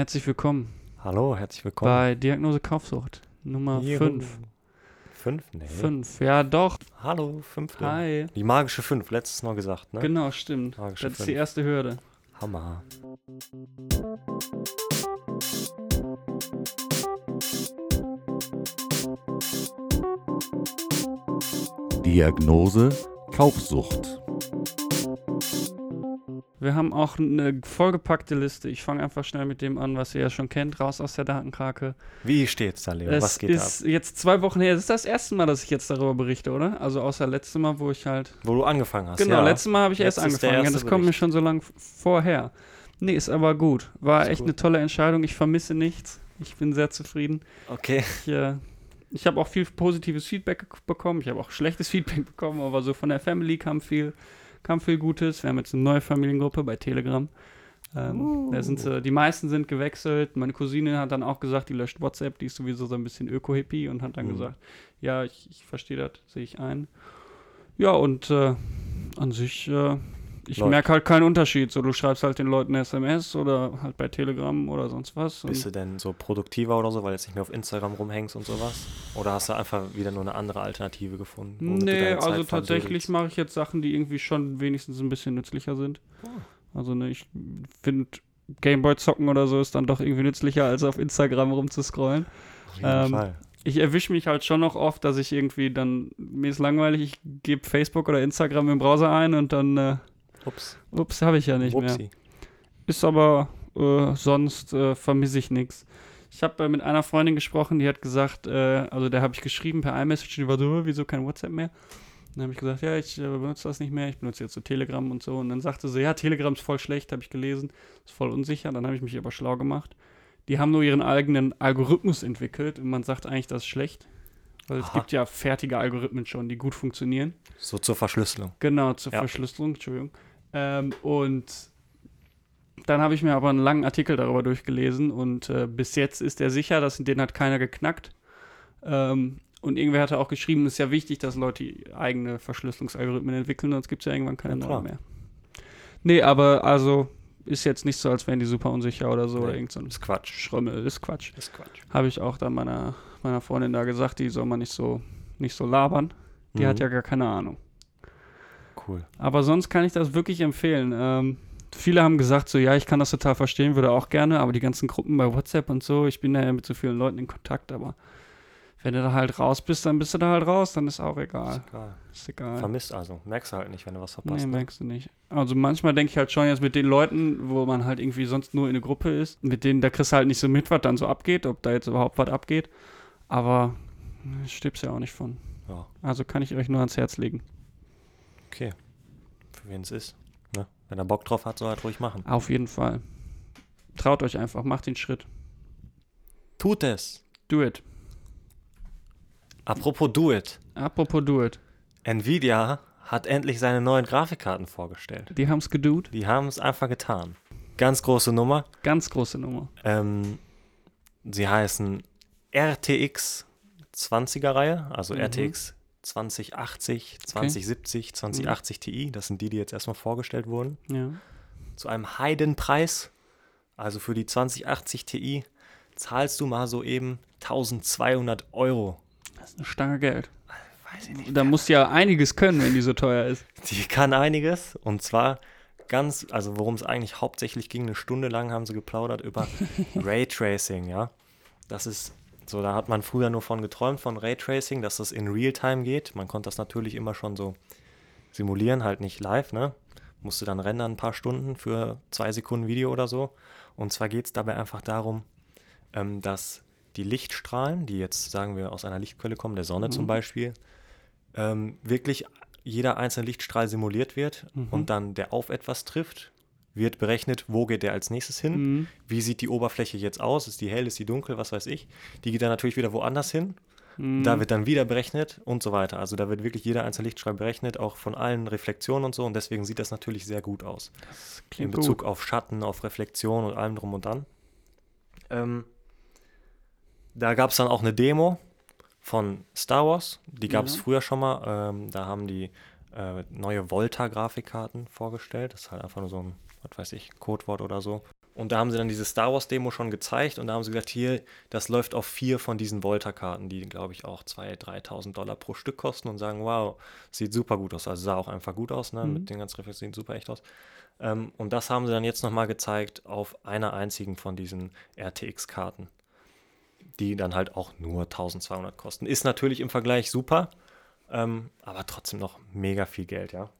Herzlich willkommen Hallo, herzlich willkommen. bei Diagnose Kaufsucht Nummer Juhu. 5. Fünf? Nee. 5, ja doch. Hallo, fünfte. Hi. Die magische fünf, letztes Mal gesagt, ne? Genau, stimmt. Magische Das ist die erste Hürde. Hammer. Diagnose Kaufsucht. Wir haben auch eine vollgepackte Liste. Ich fange einfach schnell mit dem an, was ihr ja schon kennt, raus aus der Datenkrake. Wie steht's da, Leo? es Was geht ist jetzt zwei Wochen her. Es ist das erste Mal, dass ich jetzt darüber berichte, oder? Also außer letztes Mal, wo ich halt. ab? Wo du angefangen hast. genau, ja. letztes Mal habe ich Jetzt erst angefangen. Ja, das kommt mir schon so lang vorher. Nee, ist aber gut. War Ist echt gut. eine tolle Entscheidung. Ich vermisse nichts. Ich bin sehr zufrieden. Okay. Ich, äh, ich habe auch viel positives Feedback bekommen. Ich habe auch schlechtes Feedback bekommen, aber so von der Family kam viel, kam viel Gutes. Wir haben jetzt eine neue Familiengruppe bei Telegram. Ähm, da sind sie, die meisten sind gewechselt. Meine Cousine hat dann auch gesagt, die löscht WhatsApp, die ist sowieso so ein bisschen Öko-Hippie und hat dann Mhm. gesagt, ja, ich, ich verstehe das, sehe ich ein. Ja, und äh, an sich, äh, ich merke halt keinen Unterschied. So, du schreibst halt den Leuten SMS oder halt bei Telegram oder sonst was. Bist du denn so produktiver oder so, weil du jetzt nicht mehr auf Instagram rumhängst und sowas? Oder hast du einfach wieder nur eine andere Alternative gefunden? Nee, also tatsächlich mache ich jetzt Sachen, die irgendwie schon wenigstens ein bisschen nützlicher sind. Also ne, ich finde Gameboy zocken oder so ist dann doch irgendwie nützlicher, als auf Instagram rumzuscrollen. Auf jeden ähm, Fall. Ich erwische mich halt schon noch oft, dass ich irgendwie dann, mir ist langweilig, ich gebe Facebook oder Instagram im Browser ein und dann, äh, Ups. ups, habe ich ja nicht mehr. Upsi. Ist aber äh, sonst äh, vermisse ich nichts. Ich habe äh, mit einer Freundin gesprochen, die hat gesagt, äh, also der habe ich geschrieben per iMessage, die war so, "Äh, wieso kein WhatsApp mehr? Dann habe ich gesagt, ja, ich äh, benutze das nicht mehr, ich benutze jetzt so Telegram und so. Und dann sagte sie, ja, Telegram ist voll schlecht, habe ich gelesen, ist voll unsicher. Dann habe ich mich aber schlau gemacht. Die haben nur ihren eigenen Algorithmus entwickelt und man sagt eigentlich, das ist schlecht. Weil es Aha. gibt ja fertige Algorithmen schon, die gut funktionieren. So zur Verschlüsselung. Genau, zur Ja. Verschlüsselung, Entschuldigung. Ähm, und dann habe ich mir aber einen langen Artikel darüber durchgelesen und äh, bis jetzt ist er sicher, dass den hat keiner geknackt. Ähm, und irgendwer hatte auch geschrieben, es ist ja wichtig, dass Leute eigene Verschlüsselungsalgorithmen entwickeln, sonst gibt es ja irgendwann keine Ja, neuen mehr. Nee, aber also ist jetzt nicht so, als wären die super unsicher oder so oder Nee, irgend so ein Ist Quatsch. Schrömmel, ist Quatsch. Ist Quatsch. Habe ich auch dann meiner, meiner Freundin da gesagt, die soll man nicht so, nicht so labern. Die Mhm. hat ja gar keine Ahnung. Cool. Aber sonst kann ich das wirklich empfehlen. Ähm, viele haben gesagt, so ja, ich kann das total verstehen, würde auch gerne, aber die ganzen Gruppen bei WhatsApp und so, ich bin da ja mit so vielen Leuten in Kontakt, aber wenn du da halt raus bist, dann bist du da halt raus, dann ist auch egal. Ist egal. Ist egal. Vermisst also. Merkst du halt nicht, wenn du was Nee, verpasst. ne? merkst du nicht. Also manchmal denke ich halt schon jetzt mit den Leuten, wo man halt irgendwie sonst nur in einer Gruppe ist, mit denen, da kriegst du halt nicht so mit, was dann so abgeht, ob da jetzt überhaupt was abgeht. Aber ne, stirbst ja auch nicht von. Ja, Also kann ich euch nur ans Herz legen. Okay. Für wen es ist. Ne? Wenn er Bock drauf hat, soll er halt ruhig machen. Auf jeden Fall. Traut euch einfach, macht den Schritt. Tut es. Do it. Apropos Do It. Apropos do it. Nvidia hat endlich seine neuen Grafikkarten vorgestellt. Die haben's gedoot. Die haben es einfach getan. Ganz große Nummer. Ganz große Nummer. Ähm, sie heißen RTX 20er Reihe, also Mhm. RTX 2080, 2070, 2080 Ti. Das sind die, die jetzt erstmal vorgestellt wurden. Ja. Zu einem Heidenpreis. Also für die 2080 Ti zahlst du mal so eben 1200 Euro. Das ist eine Stange Geld. Weiß ich nicht. Da musst du ja einiges können, wenn die so teuer ist. Die kann einiges und zwar ganz, also worum es eigentlich hauptsächlich ging, eine Stunde lang haben sie geplaudert über Raytracing, ja. Das ist so, da hat man früher nur von geträumt, von Raytracing, dass das in Realtime geht. Man konnte das natürlich immer schon so simulieren, halt nicht live, ne? Musste dann rendern ein paar Stunden für zwei Sekunden Video oder so. Und zwar geht es dabei einfach darum, ähm, dass die Lichtstrahlen, die jetzt, sagen wir, aus einer Lichtquelle kommen, der Sonne zum Mhm. Beispiel, ähm, wirklich jeder einzelne Lichtstrahl simuliert wird Mhm. und dann der auf etwas trifft, wird berechnet, wo geht der als nächstes hin, Mhm. wie sieht die Oberfläche jetzt aus, ist die hell, ist die dunkel, was weiß ich. Die geht dann natürlich wieder woanders hin, Mhm. da wird dann wieder berechnet und so weiter. Also da wird wirklich jeder einzelne Lichtstrahl berechnet, auch von allen Reflexionen und so und deswegen sieht das natürlich sehr gut aus. In Bezug gut. auf Schatten, auf Reflexion und allem drum und dran. Ähm, da gab es dann auch eine Demo von Star Wars. Die gab es Ja. früher schon mal. Ähm, da haben die äh, neue Volta-Grafikkarten vorgestellt. Das ist halt einfach nur so ein, was weiß ich, Codewort oder so. Und da haben sie dann diese Star Wars Demo schon gezeigt und da haben sie gesagt, hier, das läuft auf vier von diesen Volta-Karten, die, glaube ich, auch 2.000, 3.000 Dollar pro Stück kosten und sagen, wow, sieht super gut aus. Also sah auch einfach gut aus, ne? Mhm. mit den ganzen Reflexionen, sieht super echt aus. Ähm, und das haben sie dann jetzt nochmal gezeigt auf einer einzigen von diesen RTX-Karten, die dann halt auch nur 1.200 kosten. Ist natürlich im Vergleich super, ähm, aber trotzdem noch mega viel Geld, ja.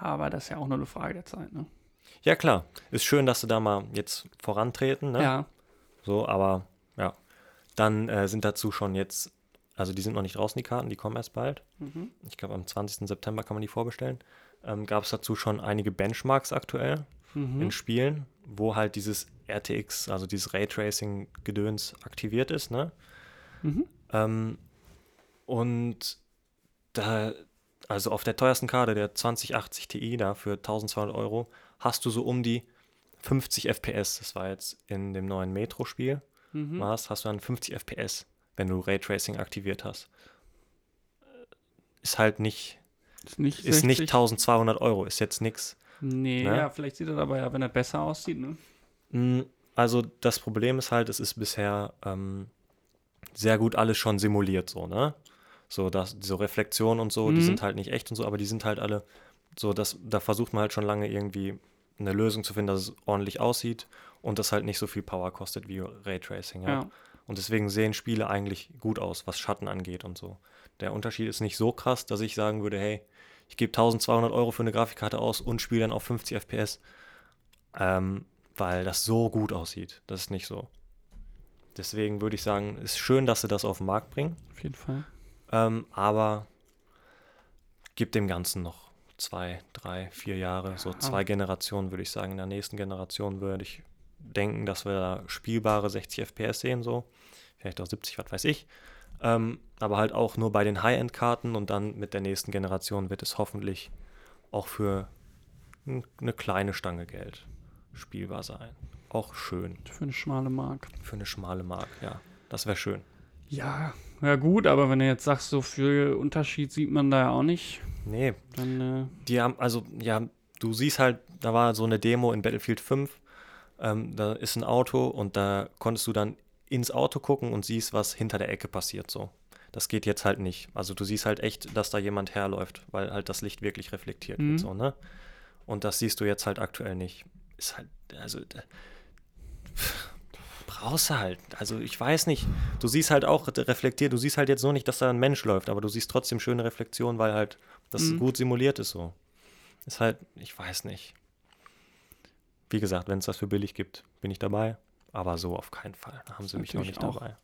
Aber das ist ja auch nur eine Frage der Zeit, ne? Ja, klar. Ist schön, dass sie da mal jetzt vorantreten, ne? Ja. So, aber ja. Dann äh, sind dazu schon jetzt, also die sind noch nicht draußen, die Karten, die kommen erst bald. Mhm. Ich glaube, am 20. September kann man die vorbestellen. Ähm, Gab es dazu schon einige Benchmarks aktuell Mhm. in Spielen, wo halt dieses RTX, also dieses Raytracing-Gedöns aktiviert ist, ne? Mhm. Ähm, und da, also auf der teuersten Karte, der 2080 Ti, da für 1200 Euro, hast du so um die 50 FPS. Das war jetzt in dem neuen Metro-Spiel. Mhm. Warst, hast du dann 50 FPS, wenn du Raytracing aktiviert hast. Ist halt nicht, Ist nicht, ist nicht 60. 1200 Euro, ist jetzt nix. Nee, ne? ja, vielleicht sieht er aber ja, wenn er besser aussieht, ne? Mm, Also das Problem ist halt, es ist bisher ähm, sehr gut alles schon simuliert, so, ne? So, dass so Reflexionen und so, die Mhm. sind halt nicht echt und so, aber die sind halt alle so, dass da versucht man halt schon lange irgendwie eine Lösung zu finden, dass es ordentlich aussieht und das halt nicht so viel Power kostet wie Raytracing, ja. Ja. Und deswegen sehen Spiele eigentlich gut aus, was Schatten angeht und so. Der Unterschied ist nicht so krass, dass ich sagen würde, hey, ich gebe 1200 Euro für eine Grafikkarte aus und spiele dann auf 50 FPS, ähm, weil das so gut aussieht. Das ist nicht so. Deswegen würde ich sagen, ist schön, dass sie das auf den Markt bringen, Auf jeden Fall. ähm, aber gib dem Ganzen noch zwei, drei, vier Jahre, so Ja. zwei Generationen würde ich sagen. In der nächsten Generation würde ich denken, dass wir da spielbare 60 FPS sehen, so. Vielleicht auch 70, was weiß ich. Ähm, aber halt auch nur bei den High-End-Karten und dann mit der nächsten Generation wird es hoffentlich auch für eine kleine Stange Geld spielbar sein. Auch schön. Für eine schmale Mark. Für eine schmale Mark, ja. Das wäre schön. Ja, ja gut, aber wenn du jetzt sagst, so viel Unterschied sieht man da ja auch nicht, Nee, dann äh, die haben, also, ja, du siehst halt, da war so eine Demo in Battlefield 5. Ähm, da ist ein Auto und da konntest du dann ins Auto gucken und siehst, was hinter der Ecke passiert, so. Das geht jetzt halt nicht. Also du siehst halt echt, dass da jemand herläuft, weil halt das Licht wirklich reflektiert Mhm. wird, so, ne? Und das siehst du jetzt halt aktuell nicht. Ist halt, also, da- brauchst du halt. Also ich weiß nicht. Du siehst halt auch reflektiert, du siehst halt jetzt nur nicht, dass da ein Mensch läuft, aber du siehst trotzdem schöne Reflexionen, weil halt das Mhm. gut simuliert ist so. Ist halt, ich weiß nicht. Wie gesagt, wenn es das für billig gibt, bin ich dabei. Aber so auf keinen Fall. Da haben sie mich noch nicht auch. dabei.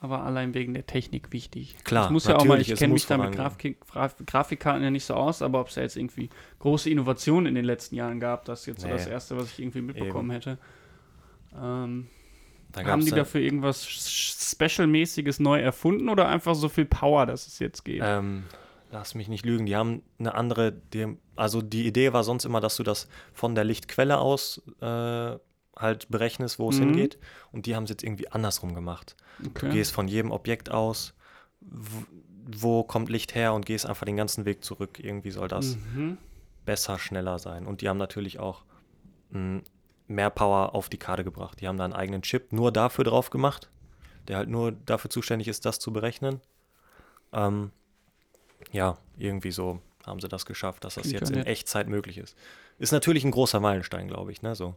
aber allein wegen der Technik wichtig. Klar, das muss ja auch mal, ich kenne mich da mit. Grafik, Graf, Grafikkarten ja nicht so aus, aber ob es da jetzt irgendwie große Innovationen in den letzten Jahren gab, das ist jetzt so Nee. das Erste, was ich irgendwie mitbekommen hätte. Ähm, haben die dafür irgendwas Special-mäßiges neu erfunden oder einfach so viel Power, dass es jetzt geht? Ähm, lass mich nicht lügen, die haben eine andere, die, also die Idee war sonst immer, dass du das von der Lichtquelle aus äh, halt berechnest, wo es Mhm. hingeht. Und die haben es jetzt irgendwie andersrum gemacht. Du okay. gehst von jedem Objekt aus, wo kommt Licht her und gehst einfach den ganzen Weg zurück. Irgendwie soll das Mhm. besser, schneller sein. Und die haben natürlich auch mh, mehr Power auf die Karte gebracht. Die haben da einen eigenen Chip nur dafür drauf gemacht, der halt nur dafür zuständig ist, das zu berechnen. Ähm, ja, irgendwie so haben sie das geschafft, dass das Klingt jetzt in. Echtzeit möglich ist. Ist natürlich ein großer Meilenstein, glaube ich, ne, so.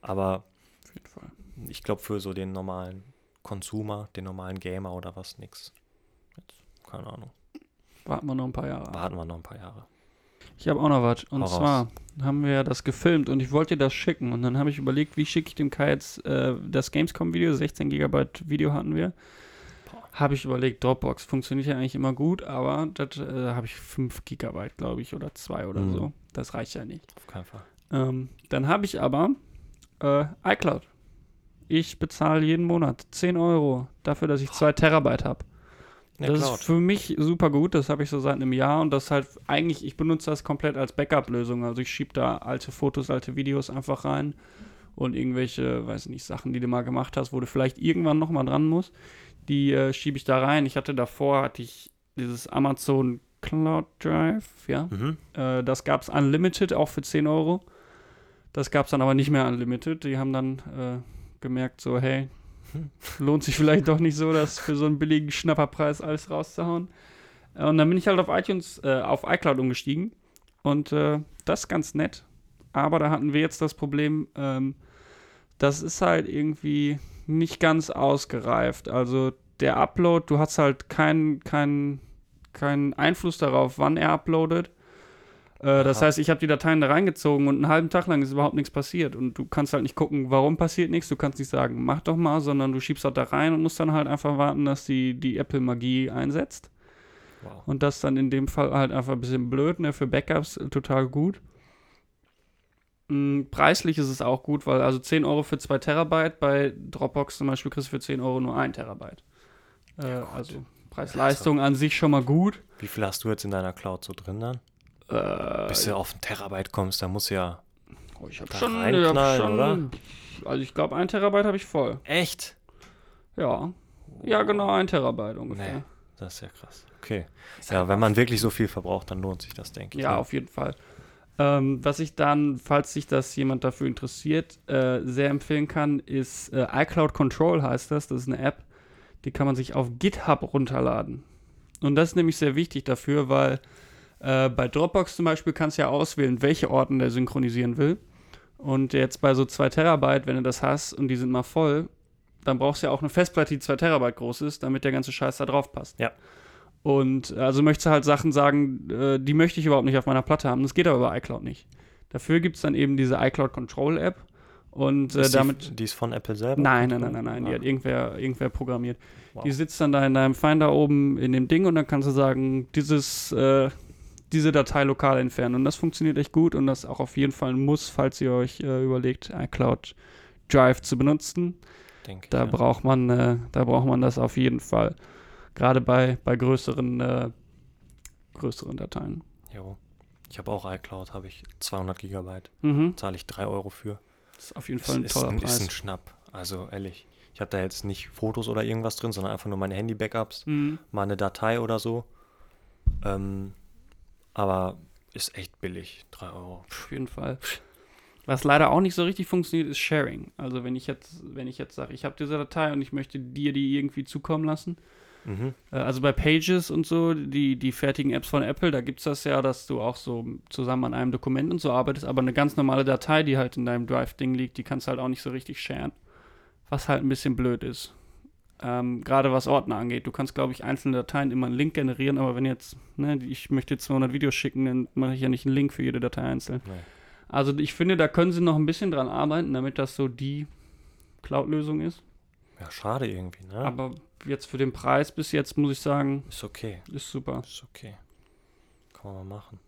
Aber Auf jeden Fall. ich glaube, für so den normalen Consumer, den normalen Gamer oder was, nix. Jetzt, keine Ahnung. Warten wir noch ein paar Jahre. Warten wir noch ein paar Jahre. Ich habe auch noch was. Und raus. zwar haben wir ja das gefilmt und ich wollte dir das schicken. Und dann habe ich überlegt, wie schicke ich dem Kai jetzt äh, das Gamescom-Video, 16 GB Video hatten wir. Habe ich überlegt, Dropbox funktioniert ja eigentlich immer gut, aber das äh, habe ich 5 GB, glaube ich, oder 2 oder Mhm. so. Das reicht ja nicht. Auf keinen Fall. Ähm, dann habe ich aber äh, iCloud. Ich bezahle jeden Monat 10 Euro dafür, dass ich 2 Terabyte habe. Ja, das Cloud. ist für mich super gut. Das habe ich so seit einem Jahr und das halt eigentlich, ich benutze das komplett als Backup-Lösung. Also ich schiebe da alte Fotos, alte Videos einfach rein und irgendwelche, weiß nicht, Sachen, die du mal gemacht hast, wo du vielleicht irgendwann nochmal dran musst, die äh, schiebe ich da rein. Ich hatte davor, hatte ich dieses Amazon Cloud Drive, ja. Mhm. Äh, das gab es unlimited, auch für 10 Euro. Das gab es dann aber nicht mehr unlimited. Die haben dann äh, gemerkt, so, hey, lohnt sich vielleicht doch nicht so, das für so einen billigen Schnapperpreis alles rauszuhauen. Äh, Und dann bin ich halt auf iTunes, äh, auf iCloud umgestiegen. Und äh, das ist ganz nett. Aber da hatten wir jetzt das Problem, ähm, das ist halt irgendwie nicht ganz ausgereift. Also der Upload, du hast halt keinen keinen keinen Einfluss darauf, wann er uploadet. Äh, das heißt, ich habe die Dateien da reingezogen und einen halben Tag lang ist überhaupt nichts passiert. Und du kannst halt nicht gucken, warum passiert nichts. Du kannst nicht sagen, mach doch mal, sondern du schiebst halt da rein und musst dann halt einfach warten, dass die, die Apple-Magie einsetzt. Wow. Und das dann in dem Fall halt einfach ein bisschen blöd, ne? Für Backups äh, total gut. Mm, Preislich ist es auch gut, weil also 10 Euro für 2 Terabyte, bei Dropbox zum Beispiel kriegst du für 10 Euro nur 1 Terabyte. Äh, Ja, also Preis-Leistung an sich schon mal gut. Wie viel hast du jetzt in deiner Cloud so drin dann? Äh, Bis du auf ein Terabyte kommst, da muss ja. oh, ich habe schon, ich reinknallen, hab schon oder? Also ich glaube, 1 Terabyte habe ich voll. Echt? Ja. Ja, genau, 1 Terabyte ungefähr. Nee, das ist ja krass. Okay. Ja, wenn man wirklich so viel verbraucht, dann lohnt sich das, denke ich. Ja, ne? auf jeden Fall. Ähm, was ich dann, falls sich das jemand dafür interessiert, äh, sehr empfehlen kann, ist äh, iCloud Control heißt das. Das ist eine App, die kann man sich auf GitHub runterladen. Und das ist nämlich sehr wichtig dafür, weil äh, bei Dropbox zum Beispiel kannst du ja auswählen, welche Orten der synchronisieren will. Und jetzt bei so 2 Terabyte, wenn du das hast und die sind mal voll, dann brauchst du ja auch eine Festplatte, die 2 Terabyte groß ist, damit der ganze Scheiß da drauf passt. Ja. Und also möchtest du halt Sachen sagen, äh, die möchte ich überhaupt nicht auf meiner Platte haben. Das geht aber bei iCloud nicht. Dafür gibt es dann eben diese iCloud Control App. Und äh, damit. Die, die ist von Apple selber? Nein, nein, nein, nein, nein. Die Ah, hat irgendwer, irgendwer programmiert. wow. Die sitzt dann da in deinem Finder oben in dem Ding und dann kannst du sagen, dieses, äh, diese Datei lokal entfernen. Und das funktioniert echt gut und das ist auch auf jeden Fall ein Muss, falls ihr euch äh, überlegt, iCloud Drive zu benutzen. denke. Da ja. braucht man, äh, da braucht man das auf jeden Fall. Gerade bei, bei größeren, äh, größeren Dateien. Jo. Ich habe auch iCloud, habe ich 200 Gigabyte. Mhm. Zahle ich 3 Euro für. Das ist auf jeden Fall ein ist, toller ein, ist Preis. ein Schnapp. Also ehrlich. Ich habe da jetzt nicht Fotos oder irgendwas drin, sondern einfach nur meine Handy-Backups, Mhm. mal eine Datei oder so. Ähm, aber ist echt billig. 3 Euro. Auf jeden Fall. Was leider auch nicht so richtig funktioniert, ist Sharing. Also wenn ich jetzt, wenn ich jetzt sage, ich habe diese Datei und ich möchte dir die irgendwie zukommen lassen. Mhm. Äh, Also bei Pages und so, die, die fertigen Apps von Apple, da gibt es das ja, dass du auch so zusammen an einem Dokument und so arbeitest, aber eine ganz normale Datei, die halt in deinem Drive-Ding liegt, die kannst du halt auch nicht so richtig sharen. Was halt ein bisschen blöd ist. Ähm, Gerade was Ordner angeht. Du kannst, glaube ich, einzelne Dateien immer einen Link generieren, aber wenn jetzt, ne, ich möchte jetzt 200 Videos schicken, dann mache ich ja nicht einen Link für jede Datei einzeln. Nee. Also ich finde, da können sie noch ein bisschen dran arbeiten, damit das so die Cloud-Lösung ist. Ja, schade irgendwie, ne? Aber jetzt für den Preis bis jetzt, muss ich sagen, ist okay. ist super. Ist okay. Kann man mal machen.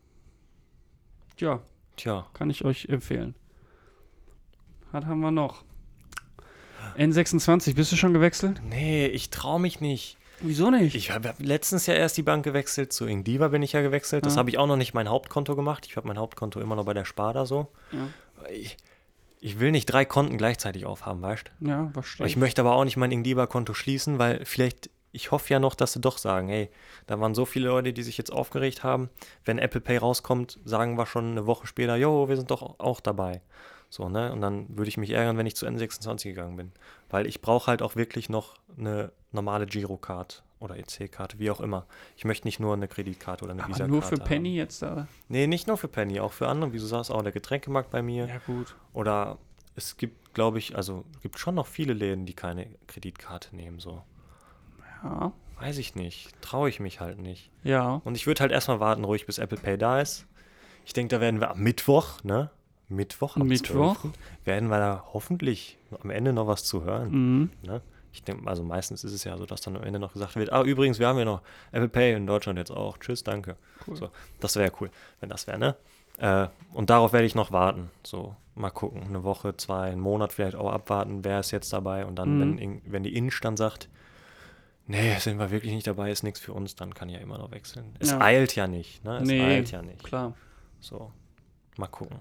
Ja, Tja, kann ich euch empfehlen. Was haben wir noch? N26, bist du schon gewechselt? nee, ich traue mich nicht. Wieso nicht? Ich habe hab letztens ja erst die Bank gewechselt, zu Ingdiva bin ich ja gewechselt. Das Ja. habe ich auch noch nicht mein Hauptkonto gemacht. Ich habe mein Hauptkonto immer noch bei der Sparda so. ja, Ich, ich will nicht drei Konten gleichzeitig aufhaben, weißt du? ja verstehe Ich möchte aber auch nicht mein Ingdiva-Konto schließen, weil vielleicht, ich hoffe ja noch, dass sie doch sagen, hey, da waren so viele Leute, die sich jetzt aufgeregt haben. Wenn Apple Pay rauskommt, sagen wir schon eine Woche später, jo, wir sind doch auch dabei. So, ne? Und dann würde ich mich ärgern, wenn ich zu N26 gegangen bin. Weil ich brauche halt auch wirklich noch eine normale Girocard oder EC-Karte, wie auch immer. Ich möchte nicht nur eine Kreditkarte oder eine Aber Visa-Karte nur für haben. Penny jetzt da? Nee, nicht nur für Penny, auch für andere. Wie du sagst, auch der Getränkemarkt bei mir. Ja, gut. Oder es gibt, glaube ich, also es gibt schon noch viele Läden, die keine Kreditkarte nehmen, so. Ja. Weiß ich nicht. Traue ich mich halt nicht. Ja. Und ich würde halt erstmal warten, ruhig bis Apple Pay da ist. Ich denke, da werden wir am Mittwoch, ne? Mittwoch, am Mittwoch. 12., werden wir da hoffentlich am Ende noch was zu hören. Mhm. Ne? Ich denke, also meistens ist es ja so, dass dann am Ende noch gesagt wird, ah, übrigens, wir haben ja noch Apple Pay in Deutschland jetzt auch. Tschüss, danke. Cool. So, das wäre cool, wenn das wäre, ne? Äh, und darauf werde ich noch warten. So, mal gucken. Eine Woche, zwei, einen Monat vielleicht auch abwarten, wer ist jetzt dabei. Und dann, Mhm. wenn, wenn die Inch dann sagt, nee, sind wir wirklich nicht dabei, ist nichts für uns, dann kann ja immer noch wechseln. Es Ja. eilt ja nicht, ne? Es Nee, eilt ja nicht. Klar. So, mal gucken.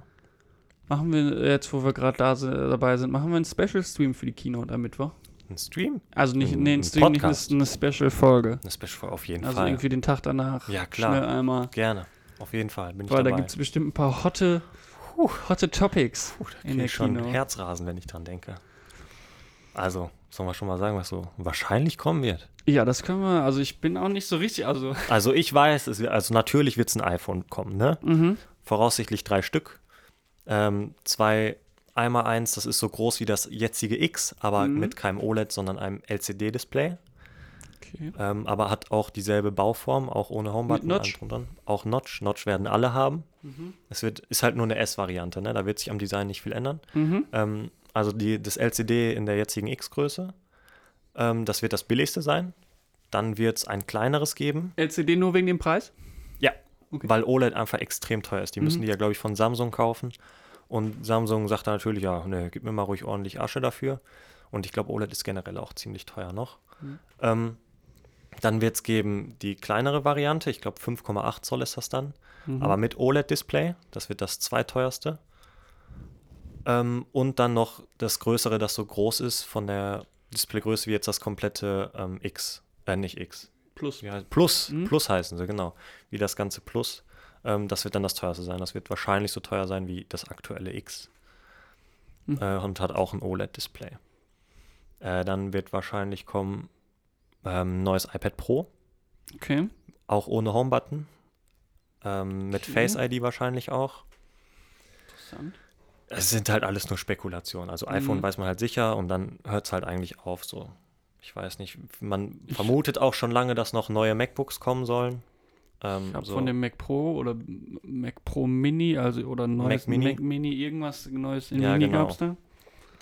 Machen wir jetzt, wo wir gerade da dabei sind, machen wir einen Special-Stream für die Keynote am Mittwoch? Ein Stream? Also nicht, Ein- nee, ein Stream, nicht eine, Podcast. eine Special-Folge. Eine Special auf jeden Also Fall. irgendwie den Tag danach. Ja, klar. Schnell einmal. Gerne. Auf jeden Fall. Bin ich Weil da dabei. gibt es bestimmt ein paar hotte, Hotte Topics Puh, da in der ich schon Kino. Herzrasen, wenn ich dran denke. Also, sollen wir schon mal sagen, was so wahrscheinlich kommen wird? Ja, das können wir. Also ich bin auch nicht so richtig. Also. Also ich weiß, es, also natürlich wird es ein iPhone kommen, ne? Mhm. Voraussichtlich drei Stück. Ähm, zwei, einmal eins, das ist so groß wie das jetzige X, aber Mhm. mit keinem OLED, sondern einem LCD-Display. Okay. Ähm, aber hat auch dieselbe Bauform, auch ohne Homebutton. Notch? dran. Auch Notch. Notch werden alle haben. Mhm. Es wird, ist halt nur eine S-Variante, ne? Da wird sich am Design nicht viel ändern. Mhm. Ähm, also die, das LCD in der jetzigen X-Größe, ähm, das wird das billigste sein. Dann wird es ein kleineres geben. LCD nur wegen dem Preis? Okay. weil OLED einfach extrem teuer ist. Die müssen Mhm. die ja, glaube ich, von Samsung kaufen. Und Samsung sagt dann natürlich, ja, ne, gib mir mal ruhig ordentlich Asche dafür. Und ich glaube, OLED ist generell auch ziemlich teuer noch. Mhm. Ähm, dann wird es geben die kleinere Variante, ich glaube 5,8 Zoll ist das dann, Mhm. aber mit OLED-Display, das wird das zweiteuerste. Ähm, und dann noch das größere, das so groß ist von der Displaygröße wie jetzt das komplette ähm, X, äh, nicht X, Plus. wie heißt, Plus, Mhm. Plus heißen sie, genau. Wie das ganze Plus. Ähm, das wird dann das teuerste sein. Das wird wahrscheinlich so teuer sein wie das aktuelle X. Mhm. Äh, und hat auch ein OLED-Display. Äh, dann wird wahrscheinlich kommen ähm, neues iPad Pro, Okay. auch ohne Home-Button. Ähm, mit Okay. Face ID wahrscheinlich auch. Interessant. Es sind halt alles nur Spekulationen. Also iPhone Mhm. weiß man halt sicher und dann hört es halt eigentlich auf so. Ich weiß nicht, man vermutet auch schon lange, dass noch neue MacBooks kommen sollen. Ähm, Ich habe so. von dem Mac Pro oder Mac Pro Mini, also oder neues Mac Mini. Mac Mini irgendwas Neues in Ja, Mini genau. gab's da?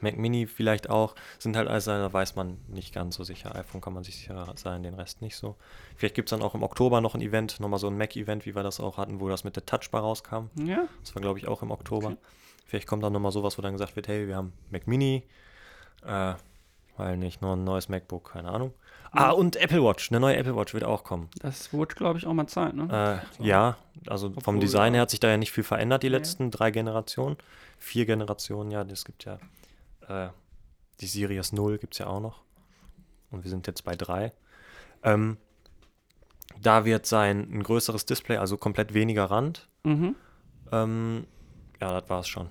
Mac Mini vielleicht auch, sind halt also, da weiß man nicht ganz so sicher. iPhone kann man sich sicher sein, den Rest nicht so. Vielleicht gibt es dann auch im Oktober noch ein Event, nochmal so ein Mac-Event, wie wir das auch hatten, wo das mit der Touchbar rauskam. Ja. Das war, glaube ich, auch im Oktober. Okay. Vielleicht kommt dann nochmal sowas, wo dann gesagt wird, hey, wir haben Mac Mini, äh, weil nicht nur ein neues MacBook, keine Ahnung. Ah, und Apple Watch, eine neue Apple Watch wird auch kommen. Das wurde, glaube ich, auch mal Zeit, ne? Äh, ja, also vom Obwohl, Design ja. her hat sich da ja nicht viel verändert, die Nee. letzten drei Generationen. Vier Generationen, ja, es gibt ja äh, die Sirius 0 gibt es ja auch noch. Und wir sind jetzt bei drei. Ähm, da wird sein ein größeres Display, also komplett weniger Rand. Mhm. Ähm, ja, das war's schon.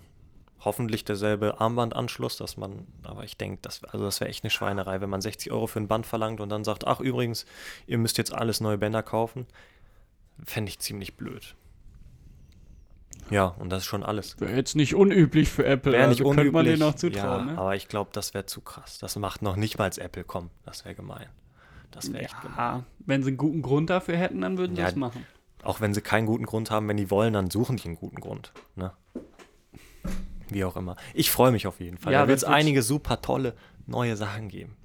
Hoffentlich derselbe Armbandanschluss, dass man, aber ich denke, das, also das wäre echt eine Schweinerei, wenn man 60 Euro für ein Band verlangt und dann sagt, ach übrigens, ihr müsst jetzt alles neue Bänder kaufen. Fände ich ziemlich blöd. Ja, und das ist schon alles. Wäre jetzt nicht unüblich für Apple. Wäre nicht also könnte man unüblich. denen auch zutrauen, ja, ne? aber ich glaube, das wäre zu krass. Das macht noch nicht mal als Apple kommen. Das wäre gemein. Das wäre echt gemein. Ja, wenn sie einen guten Grund dafür hätten, dann würden sie Ja, das machen. Auch wenn sie keinen guten Grund haben, wenn die wollen, dann suchen die einen guten Grund. Ne? Wie auch immer. Ich freue mich auf jeden Fall. Ja, da wird es einige super tolle neue Sachen geben.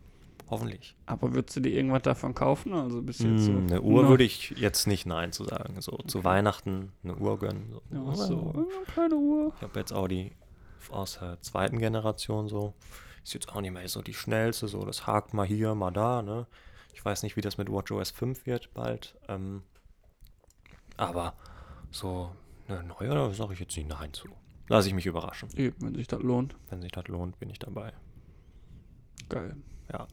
Hoffentlich. Aber würdest du dir irgendwas davon kaufen? Also bis jetzt Mm, so. eine Uhr noch- würde ich jetzt nicht Nein zu sagen. So zu Weihnachten eine Uhr gönnen. So. Ja, so, eine kleine Uhr. Ich habe jetzt auch die aus der zweiten Generation so. Ist jetzt auch nicht mehr so die schnellste, so das hakt mal hier, mal da, ne? Ich weiß nicht, wie das mit WatchOS 5 wird bald. Ähm, aber so eine neue, da sage ich jetzt nicht Nein zu. Lass ich mich überraschen. Eben, wenn sich das lohnt. Wenn sich das lohnt, bin ich dabei. Geil. Ja.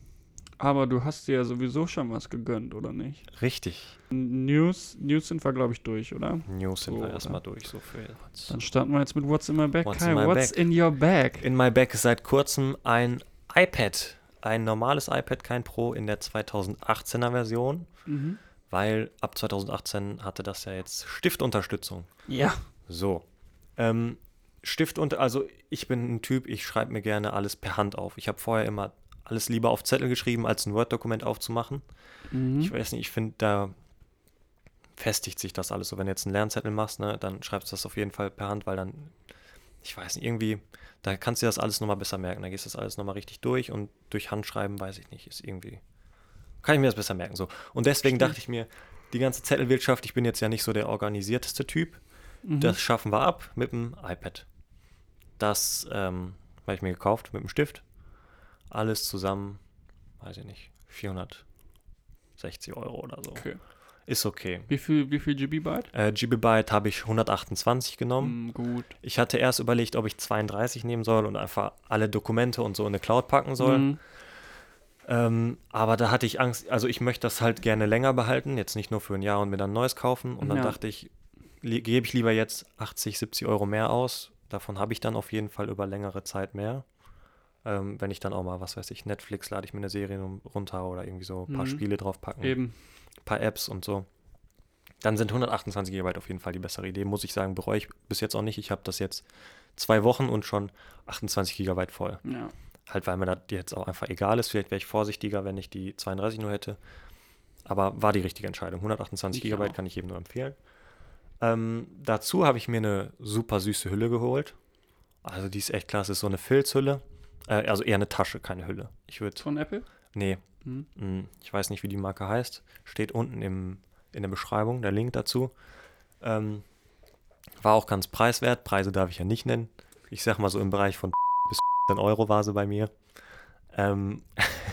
Aber du hast dir ja sowieso schon was gegönnt, oder nicht? Richtig. News, News sind wir, glaube ich, durch, oder? News sind So, wir erstmal durch, so für jetzt. Dann starten wir jetzt mit What's in my bag. What's Kai, in my what's bag? in your bag? In my bag ist seit kurzem ein iPad. Ein normales iPad, kein Pro, in der 2018er Version. Mhm. weil ab 2018 hatte das ja jetzt Stiftunterstützung. Ja. So. Ähm, Stift und also ich bin ein Typ, ich schreibe mir gerne alles per Hand auf. Ich habe vorher immer alles lieber auf Zettel geschrieben, als ein Word-Dokument aufzumachen. Mhm. Ich weiß nicht, ich finde, da festigt sich das alles so. Wenn du jetzt einen Lernzettel machst, ne, dann schreibst du das auf jeden Fall per Hand, weil dann, ich weiß nicht, irgendwie, da kannst du dir das alles nochmal besser merken. Da gehst du das alles nochmal richtig durch und durch Handschreiben, weiß ich nicht, ist irgendwie, kann ich mir das besser merken. So. Und deswegen Verstehe. dachte ich mir, die ganze Zettelwirtschaft, ich bin jetzt ja nicht so der organisierteste Typ. Mhm. Das schaffen wir ab mit dem iPad. Das ähm, habe ich mir gekauft mit dem Stift. Alles zusammen, weiß ich nicht, 460 Euro oder so. Okay. Ist okay. Wie viel, wie viel GB Byte? Äh, GB habe ich 128 genommen. Mm, gut. Ich hatte erst überlegt, ob ich 32 nehmen soll und einfach alle Dokumente und so in eine Cloud packen soll. Mhm. Ähm, aber da hatte ich Angst, also ich möchte das halt gerne länger behalten, jetzt nicht nur für ein Jahr und mir dann ein neues kaufen. Und dann Ja. dachte ich, gebe ich lieber jetzt 80, 70 Euro mehr aus, Davon habe ich dann auf jeden Fall über längere Zeit mehr. Ähm, wenn ich dann auch mal, was weiß ich, Netflix lade ich mir eine Serie runter oder irgendwie so ein paar Mhm. Spiele draufpacken, Eben. ein paar Apps und so. Dann sind 128 GB auf jeden Fall die bessere Idee. Muss ich sagen, bereue ich bis jetzt auch nicht. Ich habe das jetzt zwei Wochen und schon 28 GB voll. Ja. Halt, weil mir das jetzt auch einfach egal ist. Vielleicht wäre ich vorsichtiger, wenn ich die 32 nur hätte. Aber war die richtige Entscheidung. 128 Ich GB auch. kann ich jedem nur empfehlen. Ähm, dazu habe ich mir eine super süße Hülle geholt. Also die ist echt klasse. Ist so eine Filzhülle. Äh, also eher eine Tasche, keine Hülle. Ich würde. Von Apple? Nee, Mhm. mh, ich weiß nicht, wie die Marke heißt. Steht unten im, in der Beschreibung, der Link dazu. Ähm, war auch ganz preiswert. Preise darf ich ja nicht nennen. Ich sag mal so im Bereich von bis 10 Euro war sie bei mir. Ähm,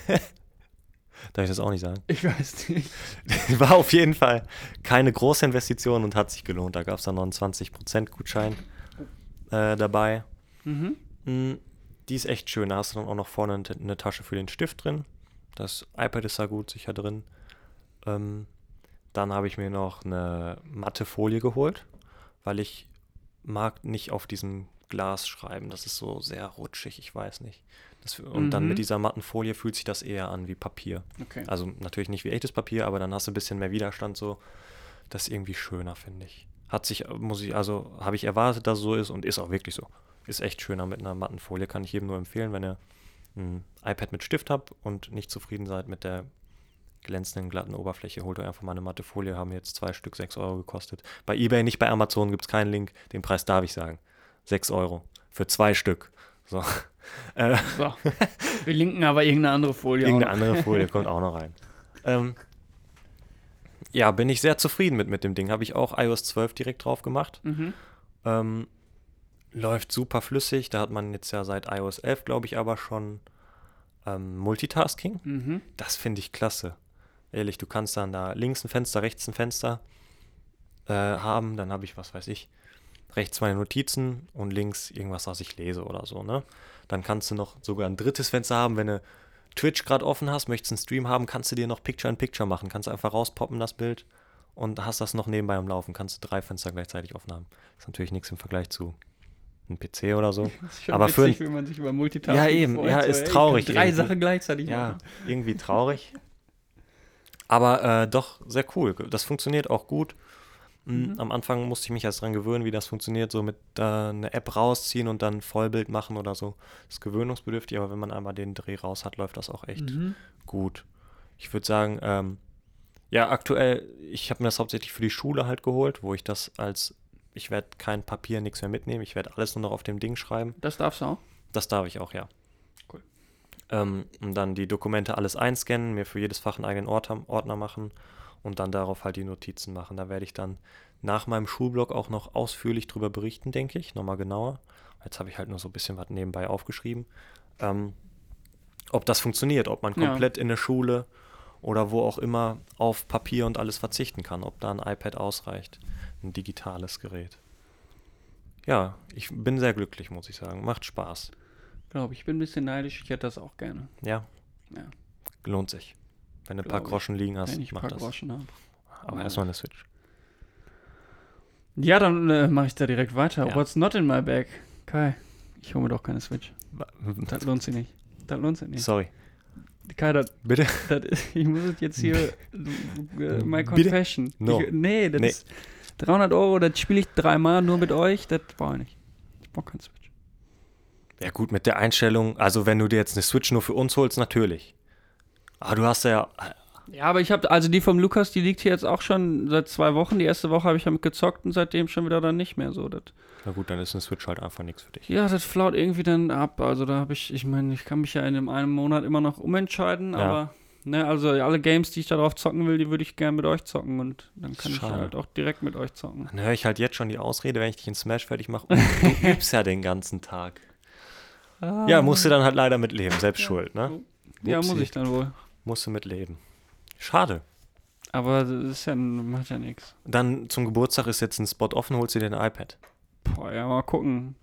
darf ich das auch nicht sagen? Ich weiß nicht. War auf jeden Fall keine große Investition und hat sich gelohnt. Da gab es dann noch einen 20% Gutschein äh, dabei. Mhm. Mm, Die ist echt schön. Da hast du dann auch noch vorne eine, eine Tasche für den Stift drin. Das iPad ist da gut sicher drin. Ähm, dann habe ich mir noch eine matte Folie geholt, weil ich mag nicht auf diesem Glas schreiben. Das ist so sehr rutschig, ich weiß nicht. Das, und dann Mhm. mit dieser matten Folie fühlt sich das eher an wie Papier. Okay. Also natürlich nicht wie echtes Papier, aber dann hast du ein bisschen mehr Widerstand so. Das ist irgendwie schöner, finde ich. Hat sich, muss ich, also habe ich erwartet, dass es so ist und ist auch wirklich so. Ist echt schöner mit einer matten Folie, kann ich jedem nur empfehlen, wenn ihr ein iPad mit Stift habt und nicht zufrieden seid mit der glänzenden, glatten Oberfläche, holt euch einfach mal eine matte Folie, haben jetzt zwei Stück 6 Euro gekostet. Bei Ebay, nicht bei Amazon, gibt es keinen Link, den Preis darf ich sagen. 6 Euro für zwei Stück. So. Äh, So. Wir linken aber irgendeine andere Folie. Irgendeine andere Folie kommt auch noch rein. Ähm, ja, bin ich sehr zufrieden mit, mit dem Ding. Habe ich auch iOS 12 direkt drauf gemacht. Mhm. Ähm, läuft super flüssig. Da hat man jetzt ja seit iOS 11, glaube ich, aber schon ähm, Multitasking. Mhm. Das finde ich klasse. Ehrlich, du kannst dann da links ein Fenster, rechts ein Fenster äh, haben. Dann habe ich, was weiß ich, rechts meine Notizen und links irgendwas, was ich lese oder so. Ne? Dann kannst du noch sogar ein drittes Fenster haben, wenn du Twitch gerade offen hast, möchtest einen Stream haben, kannst du dir noch Picture-in-Picture machen. Kannst du einfach rauspoppen, das Bild, und hast das noch nebenbei am Laufen. Kannst du drei Fenster gleichzeitig offen haben. Ist natürlich nichts im Vergleich zu einem PC oder so. Aber für witzig, wenn man sich über Multitasking Ja, eben. freut. Ja, so, ist kann traurig Drei irgendwie. Sachen gleichzeitig Ja, machen. irgendwie traurig. Aber äh, doch sehr cool. Das funktioniert auch gut. Mhm. Am Anfang musste ich mich erst dran gewöhnen, wie das funktioniert, so mit äh, eine App rausziehen und dann Vollbild machen oder so. ist gewöhnungsbedürftig, aber wenn man einmal den Dreh raus hat, läuft das auch echt Mhm. gut. Ich würde sagen, ähm, ja, aktuell, ich habe mir das hauptsächlich für die Schule halt geholt, wo ich das als, ich werde kein Papier, nichts mehr mitnehmen, ich werde alles nur noch auf dem Ding schreiben. Das darfst du auch. Das darf ich auch, ja. Cool. Ähm, und dann die Dokumente alles einscannen, mir für jedes Fach einen eigenen Ordner machen und dann darauf halt die Notizen machen. Da werde ich dann nach meinem Schulblog auch noch ausführlich drüber berichten, denke ich, nochmal genauer. Jetzt habe ich halt nur so ein bisschen was nebenbei aufgeschrieben. Ähm, ob das funktioniert, ob man Ja. komplett in der Schule oder wo auch immer auf Papier und alles verzichten kann, ob da ein iPad ausreicht, ein digitales Gerät. Ja, ich bin sehr glücklich, muss ich sagen. Macht Spaß. Glaube ich. Ich bin ein bisschen neidisch. Ich hätte das auch gerne. Ja, Ja. lohnt sich. Wenn du ein paar. Groschen liegen hast, Wenn ich ein mach paar das. Groschen habe. Aber Ja. erstmal eine Switch. Ja, dann äh, mache ich da direkt weiter. Ja. What's not in my bag? Kai, ich hole mir doch keine Switch. Das lohnt sich nicht. Das lohnt sich nicht. Sorry. Kai, das, Bitte? das, ich muss jetzt hier, äh, my Bitte? confession. No. Ich, nee, das Nee. ist 300 Euro, das spiele ich dreimal nur mit euch, das brauche ich nicht. Ich brauche kein Switch. Ja gut, mit der Einstellung, also wenn du dir jetzt eine Switch nur für uns holst, natürlich. Aber du hast ja, Ja, aber ich habe, also die vom Lukas, die liegt hier jetzt auch schon seit zwei Wochen. Die erste Woche habe ich damit gezockt und seitdem schon wieder dann nicht mehr so. Das, na gut, dann ist eine Switch halt einfach nichts für dich. ja, das flaut irgendwie dann ab. Also da habe ich, ich meine, ich kann mich ja in dem einen Monat immer noch umentscheiden, Ja. aber, ne, also alle Games, die ich da drauf zocken will, die würde ich gerne mit euch zocken und dann kann ich Schade. halt auch direkt mit euch zocken. Dann höre ich halt jetzt schon die Ausrede, wenn ich dich in Smash fertig mache. Du übst ja den ganzen Tag. Ja, musst du dann halt leider mit leben, selbst schuld, ne? Ja, muss Upsi. ich dann wohl. Musst du mit leben. Schade. Aber das ist ja, macht ja nichts. Dann zum Geburtstag ist jetzt ein Spot offen, holst du dir ein iPad. Boah, ja, mal gucken.